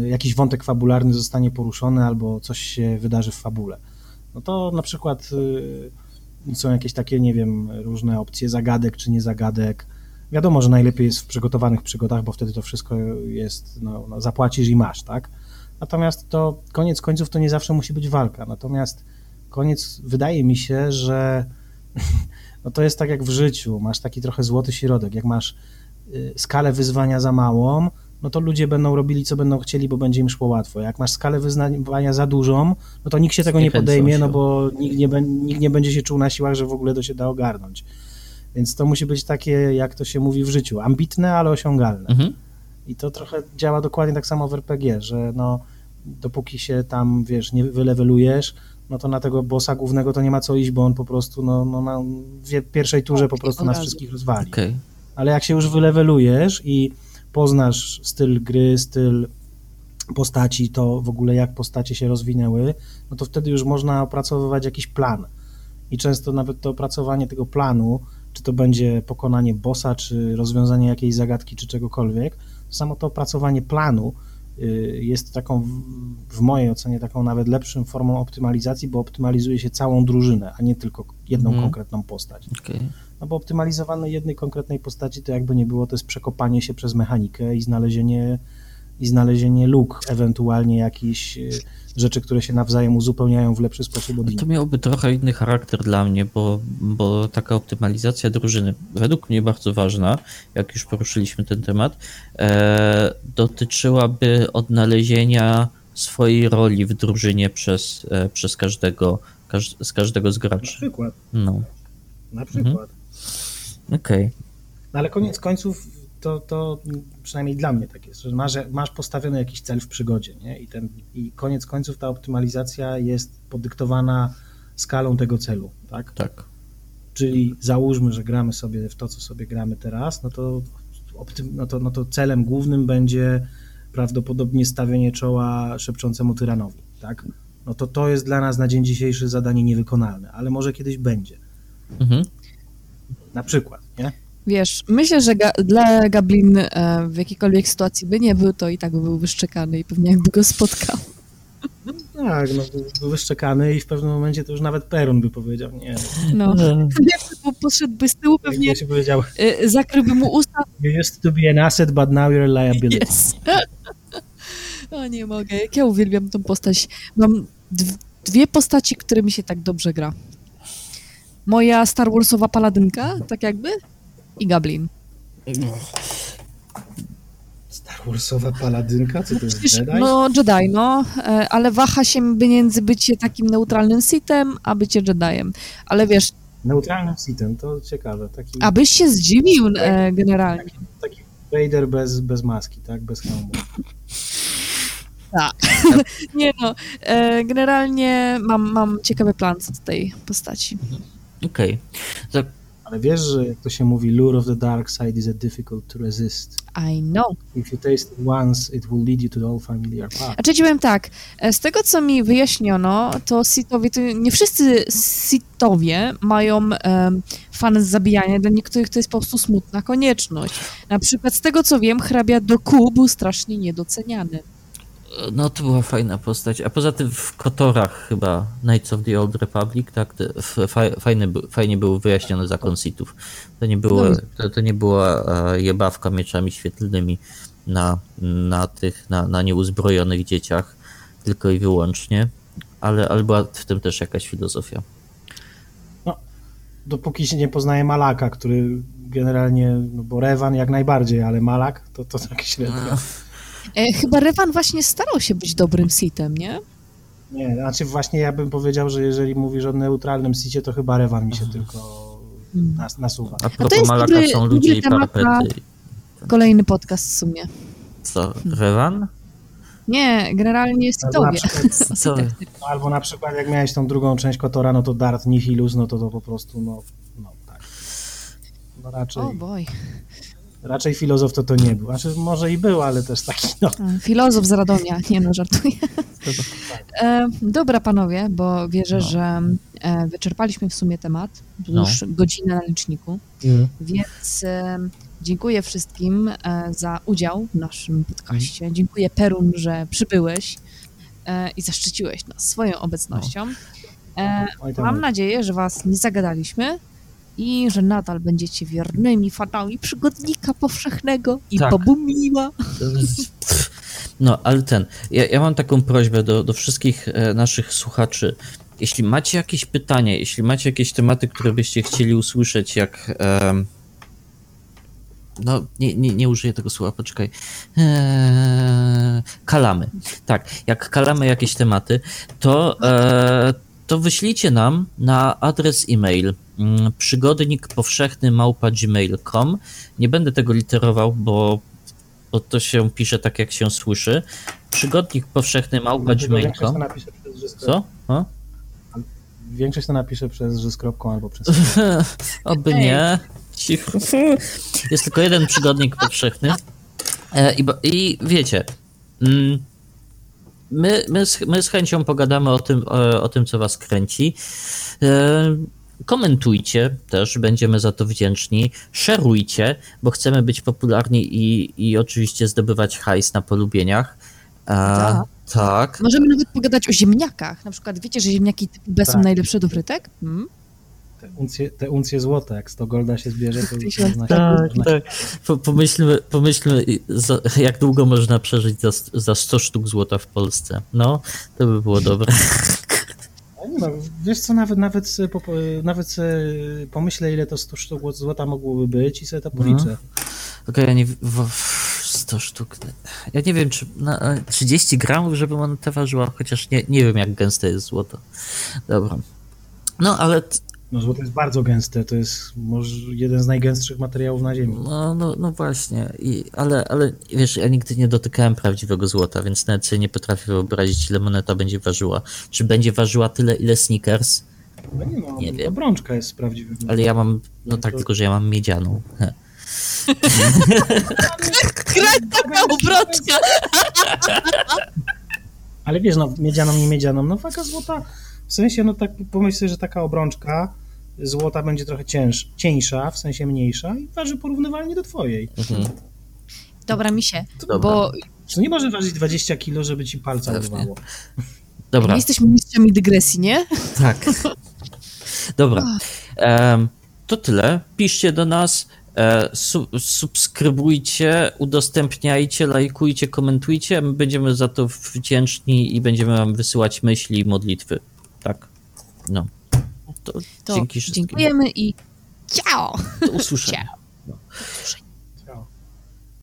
Speaker 3: jakiś wątek fabularny zostanie poruszony albo coś się wydarzy w fabule. No to na przykład są jakieś takie, nie wiem, różne opcje zagadek czy nie zagadek. Wiadomo, że najlepiej jest w przygotowanych przygodach, bo wtedy to wszystko jest, no, no zapłacisz i masz, tak? Natomiast to koniec końców to nie zawsze musi być walka. Natomiast koniec, wydaje mi się, że no to jest tak jak w życiu. Masz taki trochę złoty środek. Jak masz y, skalę wyzwania za małą, no to ludzie będą robili, co będą chcieli, bo będzie im szło łatwo. Jak masz skalę wyzwania za dużą, no to nikt się tego nie podejmie, no bo nikt nie, nikt nie będzie się czuł na siłach, że w ogóle to się da ogarnąć. Więc to musi być takie, jak to się mówi w życiu, ambitne, ale osiągalne.
Speaker 2: Mhm.
Speaker 3: I to trochę działa dokładnie tak samo w RPG, że no, dopóki się tam, wiesz, nie wylewelujesz, no to na tego bossa głównego to nie ma co iść, bo on po prostu, no, no na w pierwszej turze po prostu nas wszystkich rozwali.
Speaker 2: Okej.
Speaker 3: Ale jak się już wylewelujesz i poznasz styl gry, styl postaci, to w ogóle jak postacie się rozwinęły, no to wtedy już można opracowywać jakiś plan. I często nawet to opracowanie tego planu, czy to będzie pokonanie bossa, czy rozwiązanie jakiejś zagadki, czy czegokolwiek, samo to opracowanie planu y, jest taką, w- mojej ocenie, taką nawet lepszą formą optymalizacji, bo optymalizuje się całą drużynę, a nie tylko jedną
Speaker 2: Mhm.
Speaker 3: konkretną postać.
Speaker 2: Okej.
Speaker 3: No bo optymalizowanie jednej konkretnej postaci to jakby nie było, to jest przekopanie się przez mechanikę i znalezienie, i znalezienie luk, ewentualnie jakichś y, rzeczy, które się nawzajem uzupełniają w lepszy sposób od
Speaker 2: To miałoby trochę inny charakter dla mnie, bo, bo taka optymalizacja drużyny, według mnie bardzo ważna, jak już poruszyliśmy ten temat, e, dotyczyłaby odnalezienia swojej roli w drużynie przez, e, przez każdego Każ z każdego z
Speaker 3: Na
Speaker 2: graczy.
Speaker 3: przykład.
Speaker 2: No,
Speaker 3: Na przykład.
Speaker 2: Okej.
Speaker 3: No ale koniec końców to, to przynajmniej dla mnie tak jest, że masz, masz postawiony jakiś cel w przygodzie, nie? I, ten, I koniec końców ta optymalizacja jest podyktowana skalą tego celu, tak?
Speaker 2: Tak.
Speaker 3: Czyli załóżmy, że gramy sobie w to, co sobie gramy teraz, no to, optym, no to, no to celem głównym będzie prawdopodobnie stawienie czoła szepczącemu tyranowi, tak? No to to jest dla nas na dzień dzisiejszy zadanie niewykonalne, ale może kiedyś będzie.
Speaker 2: Mhm.
Speaker 3: Na przykład, nie?
Speaker 1: Wiesz, myślę, że ga- dla Gablin e, w jakiejkolwiek sytuacji by nie był, to i tak by był wyszczekany i pewnie jakby go spotkał.
Speaker 3: Tak, no był- wyszczekany i w pewnym momencie to już nawet Perun by powiedział, nie,
Speaker 1: No. Bo poszedłby z tyłu,
Speaker 3: pewnie się powiedział,
Speaker 1: e, zakryłby mu usta.
Speaker 3: you used to be an asset, but now you're a liability.
Speaker 1: Yes. O nie mogę, jak ja uwielbiam tą postać. Mam dw- dwie postaci, które mi się tak dobrze gra. Moja Star Warsowa paladynka, tak jakby, i Gablin.
Speaker 3: Star Warsowa paladynka, co to jest
Speaker 1: Przecież,
Speaker 3: Jedi?
Speaker 1: no Jedi, no, e, ale waha się między bycie takim neutralnym Sithem, a bycie Jediem. Ale wiesz,
Speaker 3: Neutralnym sitem, to ciekawe, taki,
Speaker 1: abyś się zdziwił e, generalnie.
Speaker 3: taki Vader bez, bez maski, tak, bez hełmu.
Speaker 1: Nie no, e, generalnie mam, mam ciekawy plan co do tej postaci.
Speaker 2: Okej. Tak,
Speaker 3: Ale wiesz, że jak to się mówi, lure of the dark side is a difficult to resist.
Speaker 1: I know.
Speaker 3: If you taste it once, it will lead you to all familiar paths.
Speaker 1: Znaczy ci powiem tak, e, z tego co mi wyjaśniono, to Sithowie, to nie wszyscy Sithowie mają em, fan z zabijania, dla niektórych to jest po prostu smutna konieczność. Na przykład z tego co wiem, hrabia Doku był strasznie niedoceniany.
Speaker 2: No to była fajna postać. A poza tym w Kotorach chyba Knights of the Old Republic, tak, fajny, fajnie był wyjaśniony zakon Sithów. To nie, było,
Speaker 1: No.
Speaker 2: to, to nie była e, jebawka mieczami świetlnymi na, na tych, na, na nieuzbrojonych dzieciach, tylko i wyłącznie, ale, ale była w tym też jakaś filozofia.
Speaker 3: Dopóki się nie poznaje Malaka, który generalnie, no bo Revan jak najbardziej, ale Malak to, to tak średnio.
Speaker 1: E, chyba Revan właśnie starał się być dobrym Sithem, nie?
Speaker 3: Nie, znaczy właśnie ja bym powiedział, że jeżeli mówisz o neutralnym sicie, to chyba Revan mi się tylko nas, nasuwa.
Speaker 2: A propos
Speaker 1: jest
Speaker 2: Malaka
Speaker 1: dobry-
Speaker 2: są ludzie i
Speaker 1: na-
Speaker 2: parapety.
Speaker 1: Kolejny podcast w sumie.
Speaker 2: Co, Rewan?
Speaker 1: Nie, generalnie
Speaker 3: Albo na,
Speaker 1: Sithowie.
Speaker 3: przykład,
Speaker 2: Co?
Speaker 3: albo na przykład jak miałeś tą drugą część Kotora, no to Darth Nihilus, no to to po prostu, no, no tak. No raczej,
Speaker 1: O boj.
Speaker 3: Raczej filozof to to nie był. Znaczy może i był, ale też taki, no.
Speaker 1: E, Filozof z Radonia, nie no, żartuję. E, dobra panowie, bo wierzę,
Speaker 2: No.
Speaker 1: że e, wyczerpaliśmy w sumie temat,
Speaker 2: No.
Speaker 1: już godzinę na liczniku, więc e, dziękuję wszystkim za udział w naszym podcaście.
Speaker 2: Mhm.
Speaker 1: Dziękuję Perun, że przybyłeś e, i zaszczyciłeś nas swoją obecnością.
Speaker 3: Tam,
Speaker 1: mam nadzieję, że was nie zagadaliśmy i że nadal będziecie wiernymi fanami przygodnika powszechnego i
Speaker 2: Tak. No, ale ten. Ja, ja mam taką prośbę do, do wszystkich e, naszych słuchaczy. Jeśli macie jakieś pytania, jeśli macie jakieś tematy, które byście chcieli usłyszeć, jak. no, nie, nie, nie użyję tego słowa, poczekaj. Eee, kalamy. Tak, jak kalamy jakieś tematy, to, e, to wyślijcie nam na adres e-mail mm, przygodnik powszechny małpa gmail.com. Nie będę tego literował, bo bo to się pisze tak, jak się słyszy. Przygodnik powszechny małpa
Speaker 3: Dlatego większość to
Speaker 2: gmail.com. Co? O?
Speaker 3: Większość to napisze przez z kropką albo przez
Speaker 2: Oby nie. Cicho. Jest tylko jeden przygodnik powszechny. E, I, i wiecie, mm, my, my, z, my z chęcią pogadamy o tym, o, o tym, co was kręci. E, Komentujcie też, będziemy za to wdzięczni. Szerujcie, bo chcemy być popularni i, i oczywiście zdobywać hajs na polubieniach. E,
Speaker 1: Tak.
Speaker 2: tak.
Speaker 1: Możemy nawet pogadać o ziemniakach. Na przykład wiecie, że ziemniaki typu B są
Speaker 3: Tak.
Speaker 1: najlepsze do frytek? Hmm?
Speaker 3: Te uncje, te uncje złota. Jak 100 golda się zbierze, to już można się
Speaker 2: Tak, tak. Po, pomyślmy, pomyślmy za, jak długo można przeżyć za, za 100 sztuk złota w Polsce. No, to by było dobre.
Speaker 3: No, wiesz co, nawet, nawet, sobie po, nawet sobie pomyślę, ile to 100 sztuk złota mogłoby być i sobie to policzę.
Speaker 2: Okej, ja nie... W, w, 100 sztuk... Ja nie wiem, czy na 30 gramów, żeby moneta ważyła, chociaż nie, nie wiem, jak gęste jest złoto. Dobra. No, ale
Speaker 3: No złoto jest bardzo gęste, to jest może jeden z najgęstszych materiałów na Ziemi.
Speaker 2: no, no, no właśnie, I, ale, ale wiesz, ja nigdy nie dotykałem prawdziwego złota, więc nawet sobie nie potrafię wyobrazić, ile moneta będzie ważyła. Czy będzie ważyła tyle, ile Snickers?
Speaker 3: No nie no,
Speaker 2: Nie wiem.
Speaker 3: brączka jest prawdziwym.
Speaker 2: Ale ja mam, no
Speaker 3: No
Speaker 2: tak,
Speaker 3: to-
Speaker 2: tylko że ja mam miedzianą. He.
Speaker 1: Kraj taka obrączka!
Speaker 3: Ale wiesz, no miedzianą, nie miedzianą, no waga złota, w sensie, no tak pomyśl sobie, że taka obrączka złota będzie trochę cięż, cieńsza, w sensie mniejsza i waży porównywalnie do twojej.
Speaker 2: Mhm.
Speaker 1: Dobra, mi się,
Speaker 2: Dobra.
Speaker 1: bo
Speaker 3: To nie może ważyć 20 kilo, żeby ci palca
Speaker 2: Pewnie.
Speaker 3: urwało.
Speaker 2: Dobra,
Speaker 1: my jesteśmy mistrzami dygresji, nie?
Speaker 2: tak. Dobra. Em, to tyle. Piszcie do nas, e, su subskrybujcie, udostępniajcie, lajkujcie, komentujcie. My będziemy za to wdzięczni i będziemy wam wysyłać myśli i modlitwy. Tak. No. To,
Speaker 1: To
Speaker 2: dzięki wszystkim.
Speaker 1: dziękujemy i ciao!
Speaker 2: Do usłyszenia.
Speaker 1: Ciao.